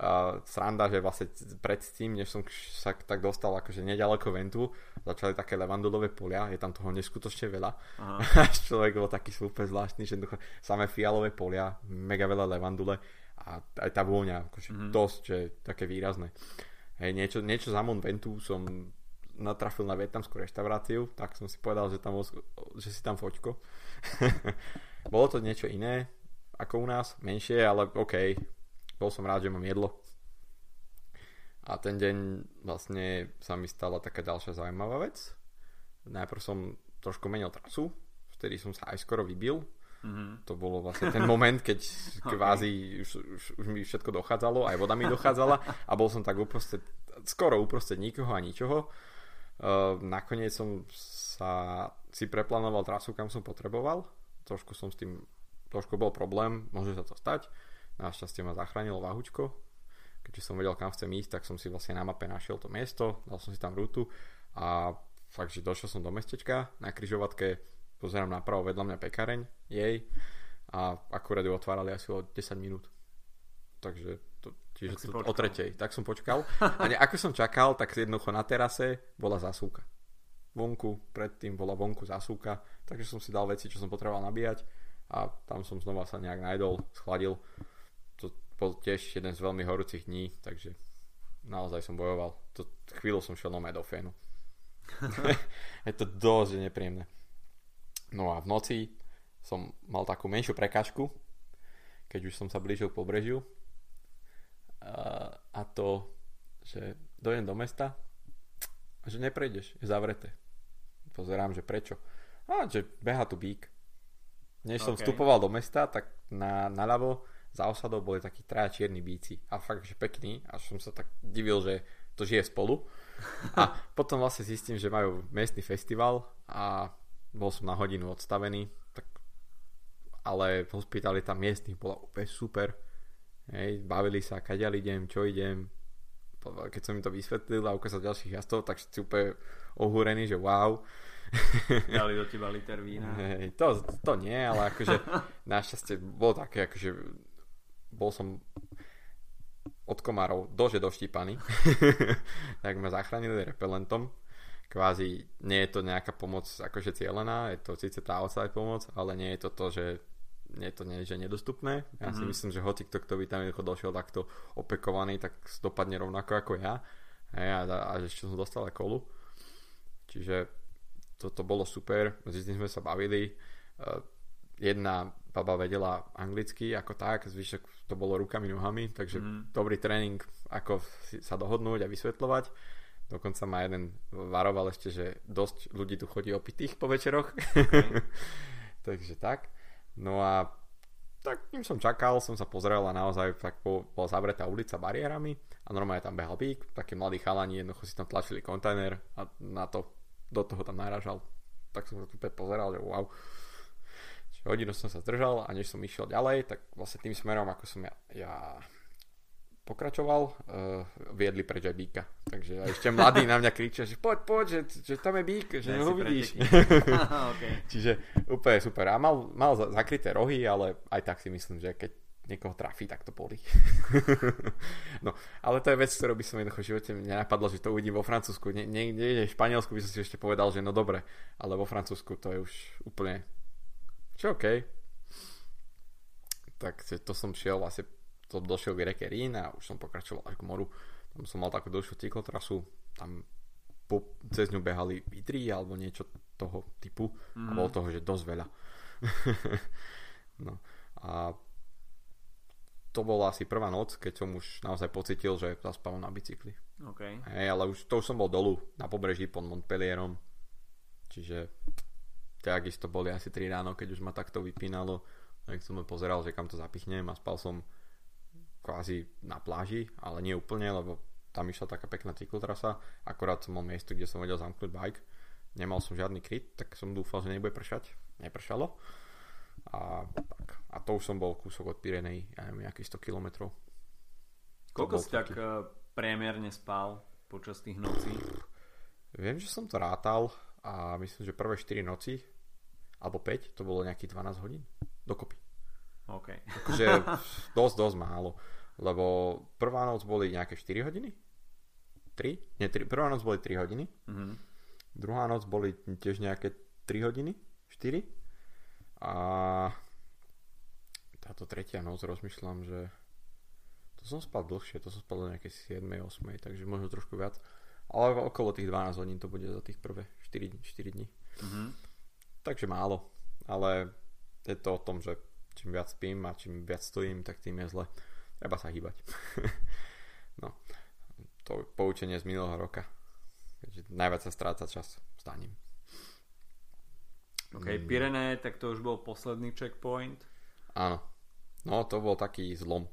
uh, sranda, že vlastne predtým, než som sa tak dostal akože nedaleko Ventu, začali také levandulové polia, je tam toho neskutočne veľa. Aha. človek bol taký super zvláštny, že samé fialové polia, mega veľa levandule a aj tá vôňa, akože mm-hmm. dosť, že také výrazné. Hej, niečo, niečo za Mont Ventu som natrafil na vietnamskú reštauráciu, tak som si povedal, že, tam, že si tam foťko. Bolo to niečo iné ako u nás, menšie, ale OK, bol som rád, že mám jedlo. A ten deň vlastne sa mi stala taká ďalšia zaujímavá vec. Najprv som trošku menil trasu, vtedy som sa aj skoro vybil. Mm-hmm. To bolo vlastne ten moment, keď kvázi už, už, už mi všetko dochádzalo, aj voda mi dochádzala a bol som tak uprostred, skoro uprostred nikoho a ničoho. Uh, nakoniec som sa si preplánoval trasu, kam som potreboval. Trošku som s tým, trošku bol problém, môže sa to stať. Našťastie ma zachránilo Vahučko. Keďže som vedel, kam chcem ísť, tak som si vlastne na mape našiel to miesto, dal som si tam rútu a fakt, že došiel som do mestečka, na kryžovatke pozerám napravo vedľa mňa pekareň, jej, a akurát ju otvárali asi o 10 minút. Takže čiže to, o tretej. Tak som počkal. A ne, ako som čakal, tak jednoducho na terase bola zasúka. Vonku, predtým bola vonku zasúka, takže som si dal veci, čo som potreboval nabíjať a tam som znova sa nejak najdol, schladil bol tiež jeden z veľmi horúcich dní, takže naozaj som bojoval. To, chvíľu som šiel nomé do fénu. je to dosť nepríjemné. No a v noci som mal takú menšiu prekážku, keď už som sa blížil k pobrežiu. A, to, že dojem do mesta že neprejdeš, je zavreté. Pozerám, že prečo. A že beha tu bík. Než okay. som vstupoval do mesta, tak na, naľavo za osadou boli takí traja čierni bíci a fakt, že pekný, až som sa tak divil, že to žije spolu. A potom vlastne zistím, že majú miestny festival a bol som na hodinu odstavený, tak ale hospitalita miestnych bola úplne super. Hej, bavili sa, kaďal idem, čo idem. Keď som im to vysvetlil a ukázal ďalších jazdov, tak si úplne ohúrený, že wow. Dali do teba liter vína. Hej, to, to nie, ale akože našťastie bolo také, akože bol som od komárov dože doštípaný, tak ma zachránili repelentom. Kvázi nie je to nejaká pomoc akože cieľená, je to síce tá outside pomoc, ale nie je to to, že nie je to nie, že nedostupné. Ja mm-hmm. si mhm. myslím, že hoci kto, kto by tam došiel takto opekovaný, tak dopadne rovnako ako ja. A, a, a ešte som dostal aj kolu. Čiže toto bolo super, s sme sa bavili. Uh, jedna baba vedela anglicky ako tak, zvyšok to bolo rukami, nohami, takže mm. dobrý tréning, ako sa dohodnúť a vysvetľovať. Dokonca ma jeden varoval ešte, že dosť ľudí tu chodí opitých po večeroch. Okay. takže tak. No a tak kým som čakal, som sa pozrel a naozaj tak bola zavretá ulica bariérami a normálne tam behal bík, taký mladý chalani jednoducho si tam tlačili kontajner a na to, do toho tam naražal. Tak som sa tu pozeral, že wow. Čo hodinu som sa zdržal a než som išiel ďalej, tak vlastne tým smerom, ako som ja, ja pokračoval, uh, viedli preč aj býka. Takže aj ešte mladí na mňa kričia, že poď, poď, že, že tam je býk, že ho vidíš. okay. Čiže úplne super. A mal, mal zakryté rohy, ale aj tak si myslím, že keď niekoho trafí, tak to boli. no, ale to je vec, ktorú by som jednoducho v živote nenapadlo, že to uvidím vo Francúzsku. Nie, nie, nie v Španielsku by som si ešte povedal, že no dobre, ale vo Francúzsku to je už úplne čo OK. Tak to som šiel vlastne to došiel k reke Rín a už som pokračoval až k moru. Tam som mal takú dlhšiu cyklotrasu, tam po, cez ňu behali vitry alebo niečo toho typu mm. a mhm. bolo toho, že dosť veľa. no a to bola asi prvá noc, keď som už naozaj pocitil, že zaspávam na bicykli. Okay. Hej, ale už, to už som bol dolu na pobreží pod Montpellierom. Čiže takisto boli asi 3 ráno, keď už ma takto vypínalo. Tak som pozeral, že kam to zapichnem a spal som kvázi na pláži, ale nie úplne, lebo tam išla taká pekná cyklotrasa, akorát som mal miesto, kde som vedel zamknúť bike. Nemal som žiadny kryt, tak som dúfal, že nebude pršať. Nepršalo. A, tak. a to už som bol kúsok od Pirenej, ja neviem, nejakých 100 km. Koľko si tak uh, priemerne spal počas tých nocí? Viem, že som to rátal a myslím, že prvé 4 noci alebo 5, to bolo nejakých 12 hodín dokopy. OK. Takže dosť, dosť málo. Lebo prvá noc boli nejaké 4 hodiny? 3? Nie, 3, prvá noc boli 3 hodiny. Mm-hmm. Druhá noc boli tiež nejaké 3 hodiny? 4? A táto tretia noc rozmýšľam, že to som spal dlhšie, to som spal do nejaké 7, 8, takže možno trošku viac. Ale okolo tých 12 hodín to bude za tých prvé 4, 4 dní. Mm-hmm. Takže málo. Ale je to o tom, že čím viac spím a čím viac stojím, tak tým je zle. Treba sa hýbať. no, to poučenie z minulého roka. Keďže najviac sa stráca čas staním. OK, mm. Pyrené, tak to už bol posledný checkpoint. Áno. No, to bol taký zlom.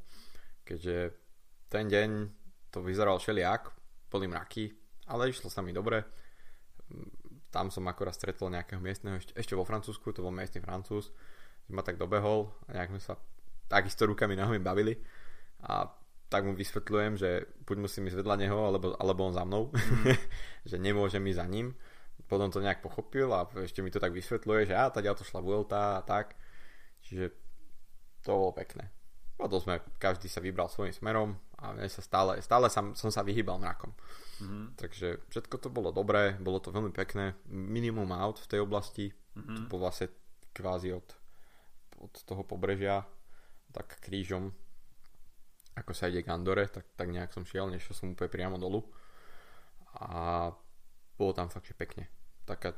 Keďže ten deň to vyzeral všelijak, boli mraky, ale išlo sa mi dobre. Tam som akorát stretol nejakého miestneho, ešte, ešte vo Francúzsku, to bol miestny Francúz, ma tak dobehol a nejak sme sa takisto rukami nohami bavili a tak mu vysvetľujem, že buď musím ísť vedľa neho, alebo, alebo on za mnou, mm. že nemôžem ísť za ním. Potom to nejak pochopil a ešte mi to tak vysvetľuje, že a tady to šla Vuelta a tak. Čiže to bolo pekné. Potom sme, každý sa vybral svojím smerom a mne sa stále, stále som, som sa vyhýbal mrakom. Mm-hmm. Takže všetko to bolo dobré, bolo to veľmi pekné. Minimum aut v tej oblasti, mm-hmm. to bolo vlastne kvázi od od toho pobrežia tak krížom ako sa ide k Andore, tak, tak nejak som šiel, nešiel som úplne priamo dolu a bolo tam fakt, že pekne. Taká,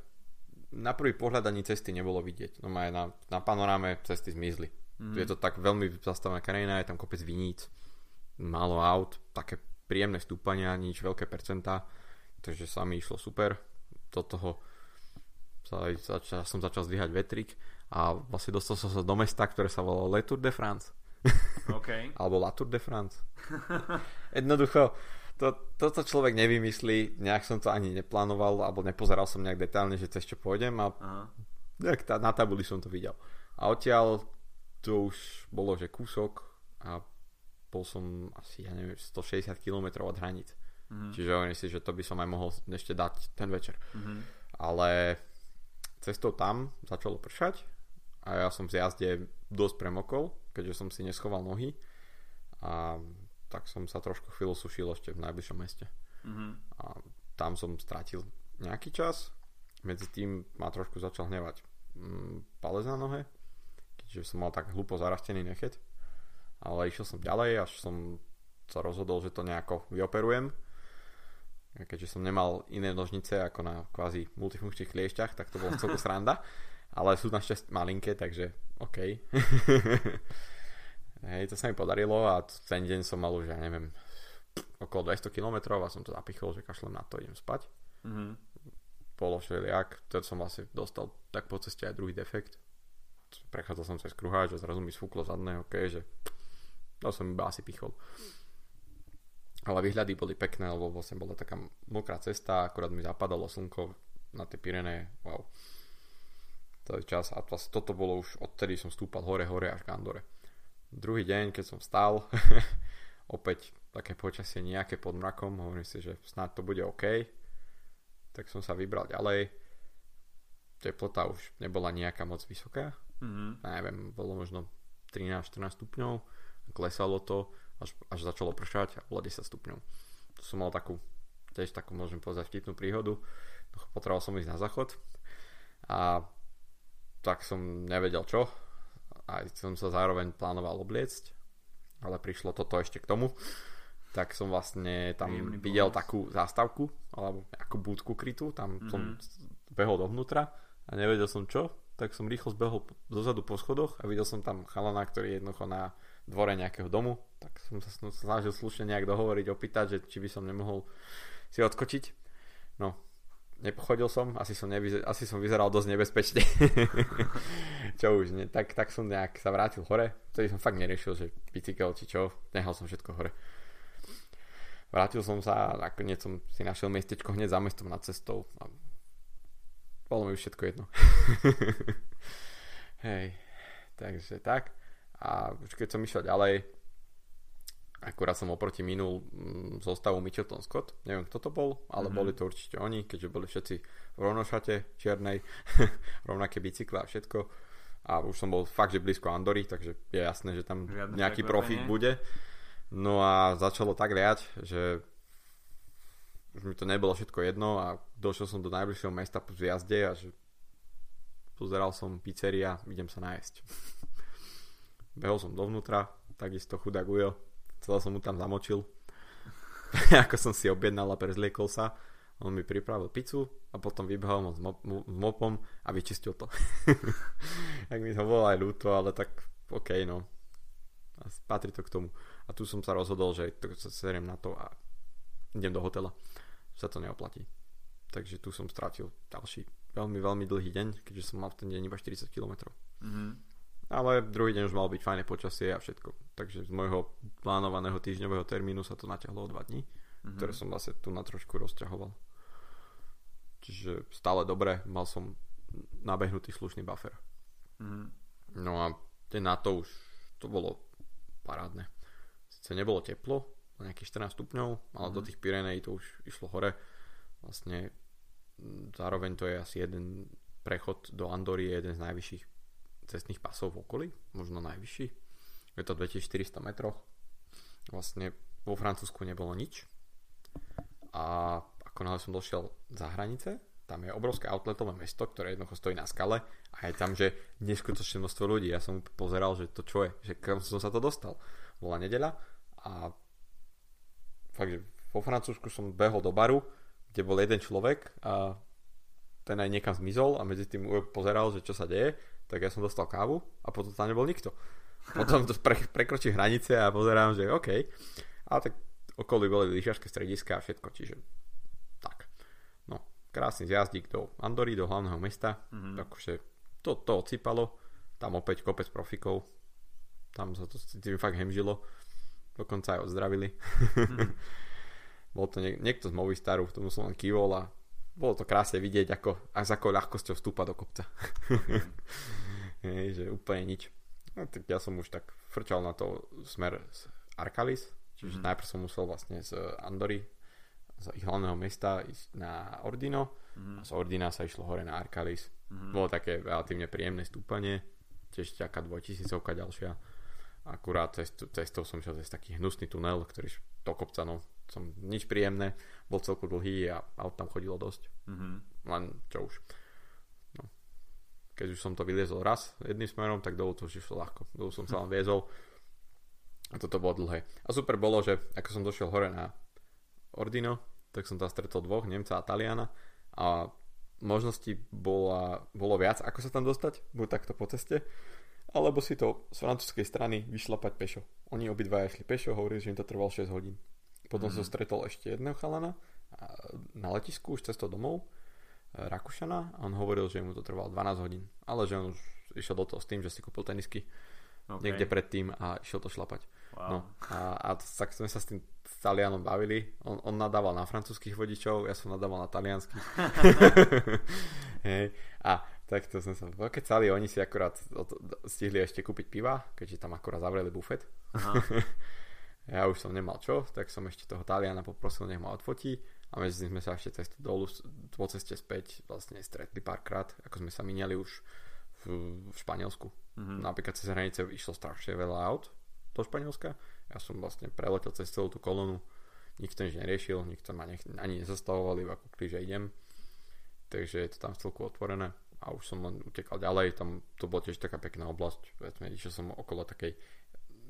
na prvý pohľad ani cesty nebolo vidieť. No aj na, na panoráme cesty zmizli. Mm. Je to tak veľmi zastavená krajina, je tam kopec viníc, málo aut, také príjemné stúpania, nič veľké percentá, takže sa mi išlo super. Do toho sa, začal, som začal zdvíhať vetrik a vlastne dostal som sa do mesta, ktoré sa volalo Le Tour de France. Okay. Alebo La Tour de France. Jednoducho, to, toto človek nevymyslí, nejak som to ani neplánoval, alebo nepozeral som nejak detálne, že cez čo pôjdem a Aha. nejak tá, na tabuli som to videl. A odtiaľ to už bolo, že kúsok a bol som asi, ja neviem, 160 km od hraníc. Mm-hmm. Čiže hovorím si, že to by som aj mohol ešte dať ten večer. Mm-hmm. Ale cestou tam začalo pršať a ja som v jazde dosť premokol, keďže som si neschoval nohy a tak som sa trošku chvíľu sušil ešte v najbližšom meste. Mm-hmm. A tam som stratil nejaký čas, medzi tým ma trošku začal hnevať mm, palec na nohe, keďže som mal tak hlupo zarastený nechet. Ale išiel som ďalej, až som sa rozhodol, že to nejako vyoperujem. Keďže som nemal iné nožnice ako na kvázi multifunkčných kliešťach, tak to bolo celkom sranda ale sú našťastie malinké, takže OK. Hej, to sa mi podarilo a ten deň som mal už, ja neviem, okolo 200 km a som to zapichol, že kašlem na to, idem spať. Mm-hmm. Bolo všelijak, to som vlastne dostal tak po ceste aj druhý defekt. Prechádzal som cez kruháč a zrazu mi sfúklo zadné, ok, že to som iba asi pichol. Ale výhľady boli pekné, lebo vlastne bola taká mokrá cesta, akorát mi zapadalo slnko na tie Pirené, wow Je čas a vlastne toto bolo už, odtedy som stúpal hore, hore až k Andore. Druhý deň, keď som stál, opäť také počasie nejaké pod mrakom, hovorím si, že snáď to bude OK, tak som sa vybral ďalej. Teplota už nebola nejaká moc vysoká, Mhm. neviem, bolo možno 13-14 stupňov, klesalo to, až, až začalo pršať a bolo 10 stupňov. To som mal takú, tiež takú môžem povedať vtipnú príhodu, potreboval som ísť na záchod a tak som nevedel čo, aj som sa zároveň plánoval obliecť, ale prišlo toto ešte k tomu, tak som vlastne tam Príjemný videl bonus. takú zástavku, alebo nejakú búdku krytú, tam Mhm. som behol dovnútra a nevedel som čo, tak som rýchlo zbehol dozadu po schodoch a videl som tam chalana, ktorý je jednoducho na dvore nejakého domu, tak som sa snažil slušne nejak dohovoriť, opýtať, že či by som nemohol si odskočiť. No, nepochodil som, asi som, nevyze- asi som vyzeral dosť nebezpečne. čo už, ne, tak, tak som nejak sa vrátil hore, vtedy som fakt neriešil, že bicykel či čo, nehal som všetko hore. Vrátil som sa a nakoniec som si našiel miestečko hneď za mestom nad cestou a bolo mi už všetko jedno. Hej, takže tak. A už keď som išiel ďalej, akurát som oproti minul mm, zostavu Mitchelton Scott, neviem kto to bol, ale Mhm. boli to určite oni, keďže boli všetci v rovnošate čiernej, rovnaké bicykle a všetko. A už som bol fakt, že blízko Andory, takže je jasné, že tam Žiadne nejaký profit bude. No a začalo tak liať, že už mi to nebolo všetko jedno a došiel som do najbližšieho mesta po zjazde a že pozeral som pizzeria, idem sa nájsť. Behol som dovnútra, takisto chudák Ujo, celé som mu tam zamočil. Ako som si objednal a prezliekol sa, on mi pripravil pizzu a potom vybehol mop- s mopom a vyčistil to. tak mi to bolo aj ľúto, ale tak OK, no. A patrí to k tomu. A tu som sa rozhodol, že to sa seriem na to a idem do hotela. Sa to neoplatí. Takže tu som strátil ďalší veľmi, veľmi dlhý deň, keďže som mal v ten deň iba 40 km. Mhm. Ale druhý deň už malo byť fajné počasie a všetko. Takže z môjho plánovaného týždňového termínu sa to natiahlo o 2 dní, Mhm. ktoré som vlastne tu na trošku rozťahoval. Čiže stále dobre, mal som nabehnutý slušný buffer. Mhm. No a na to už to bolo parádne. Sice nebolo teplo, nejakých 14 stupňov, ale do Mhm. tých Pyrenejí to už išlo hore. Vlastne zároveň to je asi jeden prechod do Andory, je jeden z najvyšších cestných pasov v okolí, možno najvyšší. Je to 2400 metroch. Vlastne vo Francúzsku nebolo nič. A ako náhle som došiel za hranice, tam je obrovské outletové mesto, ktoré jednoducho stojí na skale a je tam, že neskutočné množstvo ľudí. Ja som pozeral, že to čo je, že kam som sa to dostal. Bola nedeľa a fakt, že vo Francúzsku som behol do baru, kde bol jeden človek a ten aj niekam zmizol a medzi tým pozeral, že čo sa deje, tak ja som dostal kávu a potom tam nebol nikto. Potom to pre, prekročí hranice a pozerám, že OK. A tak okolí boli lyžiarske strediska a všetko, čiže tak. No, krásny zjazdík do Andory, do hlavného mesta. Mhm. Takže to, to odsypalo. Tam opäť kopec profikov. Tam sa to tým fakt hemžilo. Dokonca aj ozdravili. Bol to niek- niekto z Movistaru, tomu som len kývol a bolo to krásne vidieť, ako, a s akou ľahkosťou vstúpa do kopca. Hej, že úplne nič. No, tak ja som už tak frčal na to smer z Arkalis, čiže Mhm. najprv som musel vlastne z Andory, z ich hlavného mesta ísť na Ordino Mhm. a z Ordina sa išlo hore na Arkalis. Mhm. Bolo také relatívne príjemné stúpanie, tiež taká dvojtisícovka ďalšia. Akurát cestu, cestou som šiel cez taký hnusný tunel, ktorý do kopca, no, som nič príjemné, bol celku dlhý a aut tam chodilo dosť. Mhm. Len čo už. No. Keď už som to vyliezol raz jedným smerom, tak dolu to už išlo ľahko. Dolu som sa len viezol a toto bolo dlhé. A super bolo, že ako som došiel hore na Ordino, tak som tam stretol dvoch, Nemca a Taliana a možností bola, bolo viac, ako sa tam dostať, buď takto po ceste, alebo si to z francúzskej strany vyšlapať pešo. Oni obidvaja išli pešo, hovorili, že im to trvalo 6 hodín. Potom Mhm. som stretol ešte jedného chalana na letisku už cestou domov, e, Rakúšana, a on hovoril, že mu to trvalo 12 hodín, ale že on už išiel do toho s tým, že si kúpil tenisky OK. niekde predtým a išiel to šlapať. Wow. No, a, a tak sme sa s tým s Talianom bavili. On, on nadával na francúzskych vodičov, ja som nadával na talianských. Hej. A tak to sme sa pokecali, oni si akurát stihli ešte kúpiť piva, keďže tam akurát zavreli bufet. Ja už som nemal čo, tak som ešte toho Taliana poprosil, nech ma odfotí a medzi sme sa ešte cestu dolu po ceste späť vlastne stretli párkrát, ako sme sa miniali už v, v Španielsku. Mm-hmm. Napríklad cez hranice išlo strašne veľa aut do Španielska. Ja som vlastne preletel cez celú tú kolónu, nikto nič neriešil, nikto ma nech, ani nezastavoval, iba kúkli, že idem. Takže je to tam celku otvorené a už som len utekal ďalej, tam to bolo tiež taká pekná oblasť, povedzme, išiel som okolo takej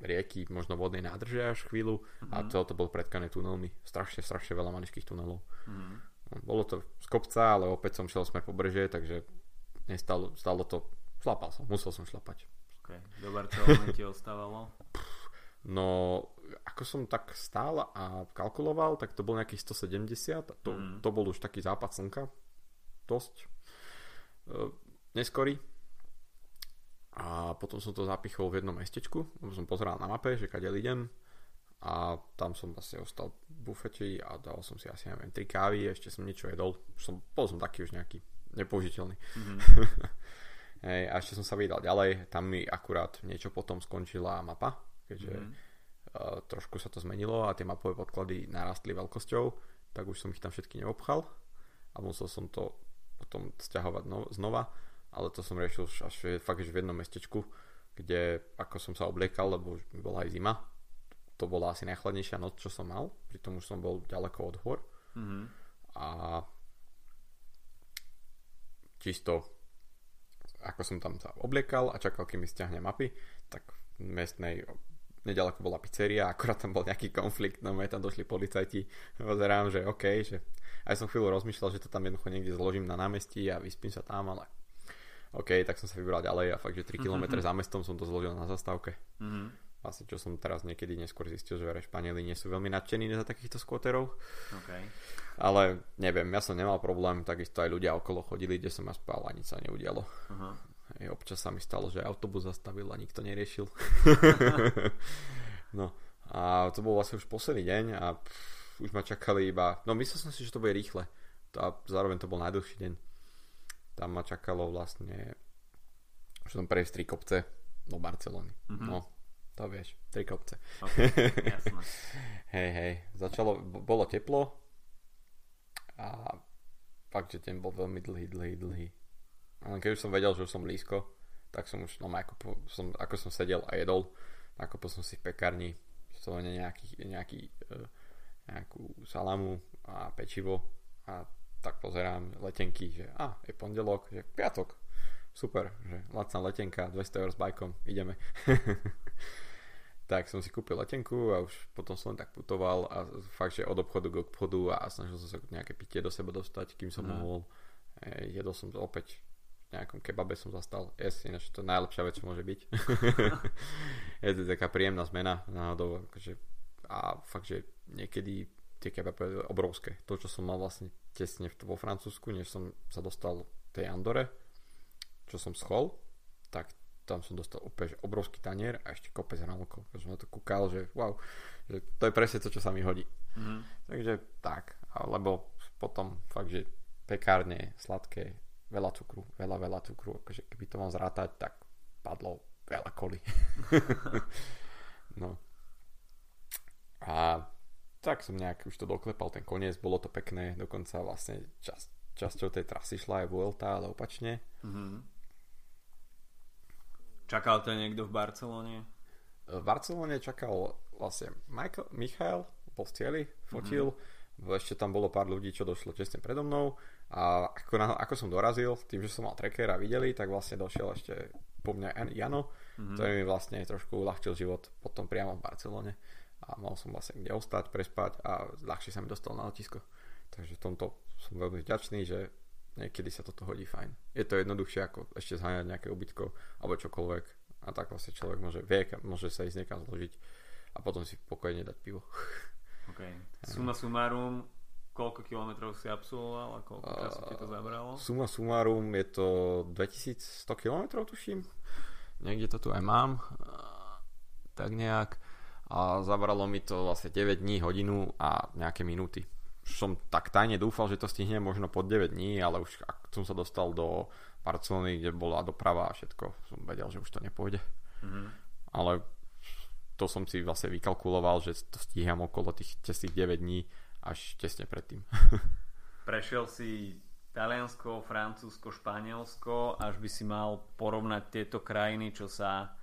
rieky, možno vodnej nádrže až chvíľu mm-hmm. a to, to bolo predkané tunelmi, strašne, strašne veľa maličkých tunelov. Mm-hmm. Bolo to z kopca, ale opäť som šiel smer po breže, takže nestalo, stalo to, šlapal som, musel som šlapať. Okay. Do Barcelony ti ostávalo? No, ako som tak stál a kalkuloval, tak to bol nejakých 170 a to, mm. to bol už taký západ slnka, dosť uh, neskorý a potom som to zapichol v jednom mestečku, som pozeral na mape, že kade idem a tam som vlastne ostal v bufeti a dal som si asi, neviem, tri kávy, ešte som niečo jedol, som, bol som taký už nejaký nepoužiteľný. Mm-hmm. Hej, a ešte som sa vydal ďalej, tam mi akurát niečo potom skončila mapa, keďže mm-hmm. uh, trošku sa to zmenilo a tie mapové podklady narastli veľkosťou, tak už som ich tam všetky neobchal a musel som to potom stiahovať no, znova ale to som riešil až fakt že v jednom mestečku, kde ako som sa obliekal, lebo bola aj zima, to bola asi najchladnejšia noc, čo som mal, pritom už som bol ďaleko od hor. Mm-hmm. A čisto ako som tam sa obliekal a čakal, kým mi stiahne mapy, tak v mestnej nedaleko bola pizzeria, akorát tam bol nejaký konflikt, no tam došli policajti, pozerám, že OK, že aj som chvíľu rozmýšľal, že to tam jednoducho niekde zložím na námestí a vyspím sa tam, ale OK, tak som sa vybral ďalej a fakt, že 3 km mm-hmm. za mestom som to zložil na zastávke. Mm-hmm. Vlastne, čo som teraz niekedy neskôr zistil, že Španieli nie sú veľmi nadšení za takýchto skvoterov. Okay. Ale neviem, ja som nemal problém, takisto aj ľudia okolo chodili, kde som ja spal a nič sa neudialo. Uh-huh. Hej, občas sa mi stalo, že autobus zastavil a nikto neriešil. no a to bol vlastne už posledný deň a pff, už ma čakali iba, no myslel som si, že to bude rýchle. A zároveň to bol najdlhší deň tam ma čakalo vlastne už som prejsť tri kopce do Barcelony. Mm-hmm. No, to vieš, tri kopce. Okay, hej, hej, začalo, bolo teplo a fakt, že ten bol veľmi dlhý, dlhý, dlhý. A keď už som vedel, že už som blízko, tak som už, no ako, som, ako som sedel a jedol, nakopil som si v pekárni nejaký, nejaký, uh, nejakú salamu a pečivo a tak pozerám letenky, že a, je pondelok, že piatok, super, že lacná letenka, 200 eur s bajkom, ideme. tak som si kúpil letenku a už potom som len tak putoval a fakt, že od obchodu k obchodu a snažil som sa nejaké pitie do seba dostať, kým som mm. mohol. E, jedol som to opäť v nejakom kebabe som zastal. Yes, ináč to najlepšia vec, čo môže byť. je to taká príjemná zmena náhodou. Akože, a fakt, že niekedy tie kebaby obrovské. To, čo som mal vlastne tesne vo Francúzsku, než som sa dostal tej Andore, čo som schol, tak tam som dostal úplne že obrovský tanier a ešte kopec hranolkov. Takže som na to kúkal, že wow, že to je presne to, čo sa mi hodí. Mm. Takže tak, lebo potom fakt, že pekárne, sladké, veľa cukru, veľa, veľa cukru, akože keby to mám zrátať, tak padlo veľa koli. no. A tak som nejak už to doklepal ten koniec, bolo to pekné, dokonca vlastne čas, časťou tej trasy šla aj Vuelta, ale opačne. Mm-hmm. Čakal to niekto v Barcelone? V Barcelone čakal vlastne Michael, Michael, cieli, fotil, mm-hmm. ešte tam bolo pár ľudí, čo došlo tesne predo mnou a ako, na, ako som dorazil, tým, že som mal tracker a videli, tak vlastne došiel ešte po mňa Jano, mm-hmm. ktorý mi vlastne trošku uľahčil život potom priamo v Barcelone a mal som vlastne kde ostať, prespať a ľahšie sa mi dostal na letisko. Takže v tomto som veľmi vďačný, že niekedy sa toto hodí fajn. Je to jednoduchšie ako ešte zháňať nejaké ubytko alebo čokoľvek a tak vlastne človek môže, vie, môže sa ísť niekam zložiť a potom si pokojne dať pivo. OK. Suma sumárum, koľko kilometrov si absolvoval a koľko času ti to zabralo? Suma sumárum je to 2100 kilometrov tuším. Niekde to tu aj mám. Tak nejak a zabralo mi to vlastne 9 dní, hodinu a nejaké minúty. som tak tajne dúfal, že to stihnem možno pod 9 dní, ale už ak som sa dostal do Barcelony, kde bola doprava a všetko, som vedel, že už to nepôjde. Mm-hmm. Ale to som si vlastne vykalkuloval, že to stíham okolo tých, tých 9 dní až tesne predtým. Prešiel si Taliansko, Francúzsko, Španielsko, až by si mal porovnať tieto krajiny, čo sa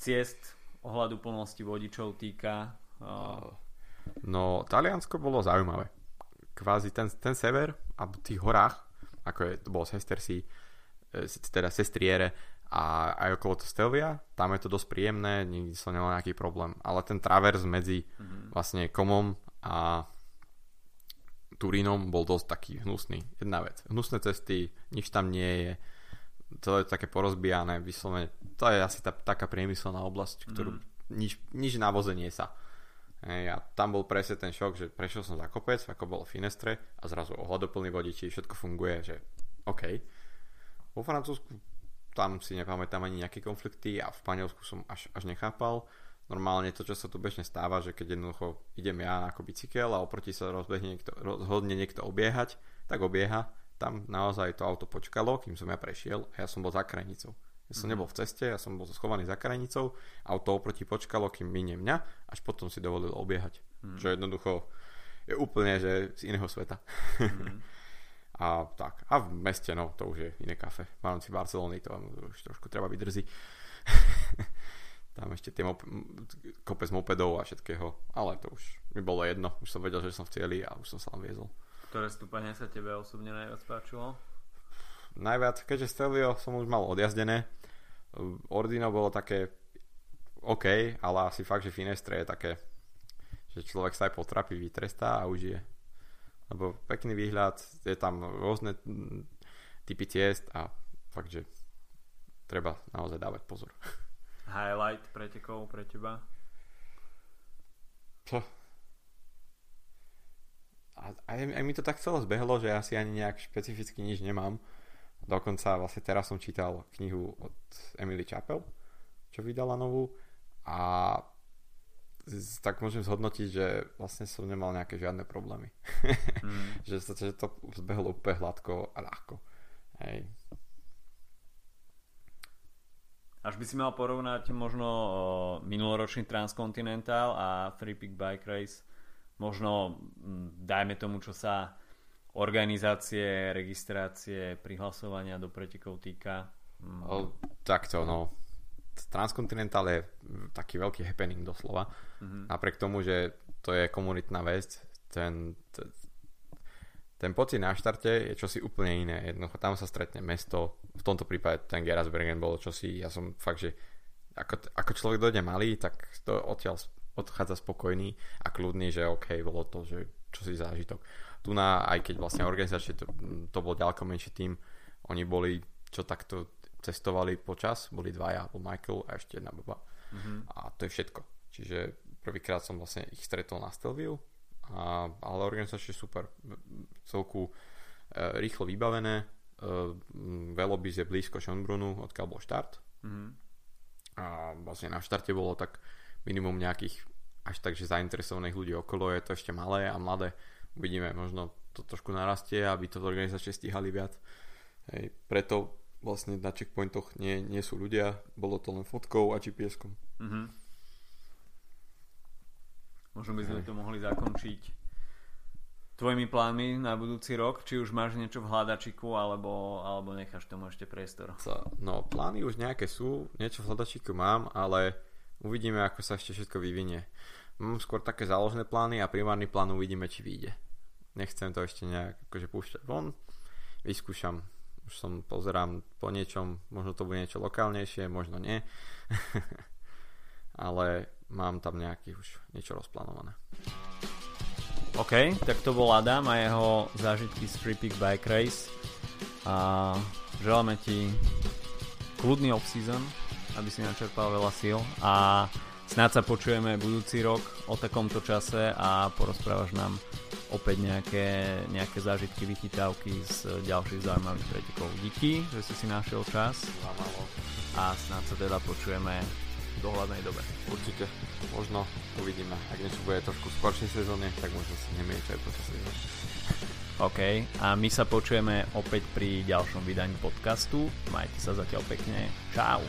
ciest ohľadu plnosti vodičov týka. No, Taliansko bolo zaujímavé. Kvázi ten, ten sever a v tých horách, ako je, to bolo Sestersi, e, teda Sestriere a aj okolo Stelvia, tam je to dosť príjemné, nikdy som nemal nejaký problém. Ale ten travers medzi mm-hmm. vlastne Komom a Turínom bol dosť taký hnusný. Jedna vec. Hnusné cesty, nič tam nie je. To je také porozbijané, vyslovene. To je asi tá, taká priemyselná oblasť, ktorú mm. nič, nič na voze nie sa. Hej, a tam bol presne ten šok, že prešiel som za kopec, ako bolo Finestre a zrazu ohľadoplný vodiči, všetko funguje, že OK. Vo Francúzsku tam si nepamätám ani nejaké konflikty a v Španielsku som až, až nechápal normálne to, čo sa tu bežne stáva, že keď jednoducho idem ja ako bicykel a oproti sa rozbehne niekto, rozhodne niekto obiehať, tak obieha. Tam naozaj to auto počkalo, kým som ja prešiel a ja som bol za krajinicou. Ja som mm. nebol v ceste, ja som bol schovaný za krajinicou, auto oproti počkalo, kým minie mňa, až potom si dovolil obiehať. Mm. Čo jednoducho je úplne, že z iného sveta. Mm. a tak. A v meste, no, to už je iné kafe. V rámci Barcelony to už trošku treba byť drzí. tam ešte tie mop- kopec mopedov a všetkého, ale to už mi bolo jedno, už som vedel, že som v cieli a už som sa len viezol. Ktoré stúpanie sa tebe osobne najviac páčilo? Najviac, keďže Stelvio som už mal odjazdené, Ordino bolo také OK, ale asi fakt, že Finestre je také, že človek sa aj potrapí, vytrestá a užije. Lebo pekný výhľad, je tam rôzne typy ciest a fakt, že treba naozaj dávať pozor. highlight pretekov pre teba? Čo? A, aj, aj mi to tak celé zbehlo, že asi ani nejak špecificky nič nemám. Dokonca vlastne teraz som čítal knihu od Emily Chappell, čo vydala novú a tak môžem zhodnotiť, že vlastne som nemal nejaké žiadne problémy. Mm. že, sa, že to zbehlo úplne hladko a ľahko. Hej. Až by si mal porovnať možno minuloročný Transcontinental a Free Pick Bike Race, možno dajme tomu, čo sa organizácie, registrácie, prihlasovania do pretekov týka. O, takto, no. Transcontinental je taký veľký happening doslova. Mm-hmm. Napriek tomu, že to je komunitná vec, ten, ten, pocit na štarte je čosi úplne iné. Jednoducho tam sa stretne mesto, v tomto prípade ten Gerasbergen bol čosi, ja som fakt, že ako, ako človek dojde malý, tak to odtiaľ odchádza spokojný a kľudný, že OK, bolo to, že čosi zážitok. Tu na, aj keď vlastne organizácie, to, to bol ďaleko menší tým, oni boli, čo takto cestovali počas, boli dvaja, bol Michael a ešte jedna baba. Mm-hmm. A to je všetko. Čiže prvýkrát som vlastne ich stretol na Stelviu, a, ale organizácie super. Celku e, rýchlo vybavené, Uh, Velobis je blízko Schönbrunnu, odkiaľ bol štart. Mm-hmm. A vlastne na štarte bolo tak minimum nejakých až tak, že zainteresovaných ľudí okolo, je to ešte malé a mladé. Uvidíme, možno to trošku narastie, aby to organizácie stíhali viac. Hej, preto vlastne na checkpointoch nie, nie sú ľudia, bolo to len fotkou a GPS-kom. Mm-hmm. Možno by sme Hej. to mohli zakončiť tvojimi plánmi na budúci rok? Či už máš niečo v hľadačiku, alebo, alebo necháš tomu ešte priestor? No, plány už nejaké sú, niečo v hľadačiku mám, ale uvidíme, ako sa ešte všetko vyvinie. Mám skôr také záložné plány a primárny plán uvidíme, či vyjde. Nechcem to ešte nejak akože púšťať von. Vyskúšam. Už som pozerám po niečom, možno to bude niečo lokálnejšie, možno nie. ale mám tam nejaký už niečo rozplánované. OK, tak to bol Adam a jeho zážitky z Free Bike Race. A želáme ti kľudný off-season, aby si načerpal veľa síl a snáď sa počujeme budúci rok o takomto čase a porozprávaš nám opäť nejaké, nejaké zážitky, vychytávky z ďalších zaujímavých pretekov. Díky, že si si našiel čas a snáď sa teda počujeme v dohľadnej dobe. Určite, možno uvidíme. Ak niečo bude trošku v skoršej sezóne, tak možno si nemieť aj počas sezóny. OK, a my sa počujeme opäť pri ďalšom vydaní podcastu. Majte sa zatiaľ pekne. Čau.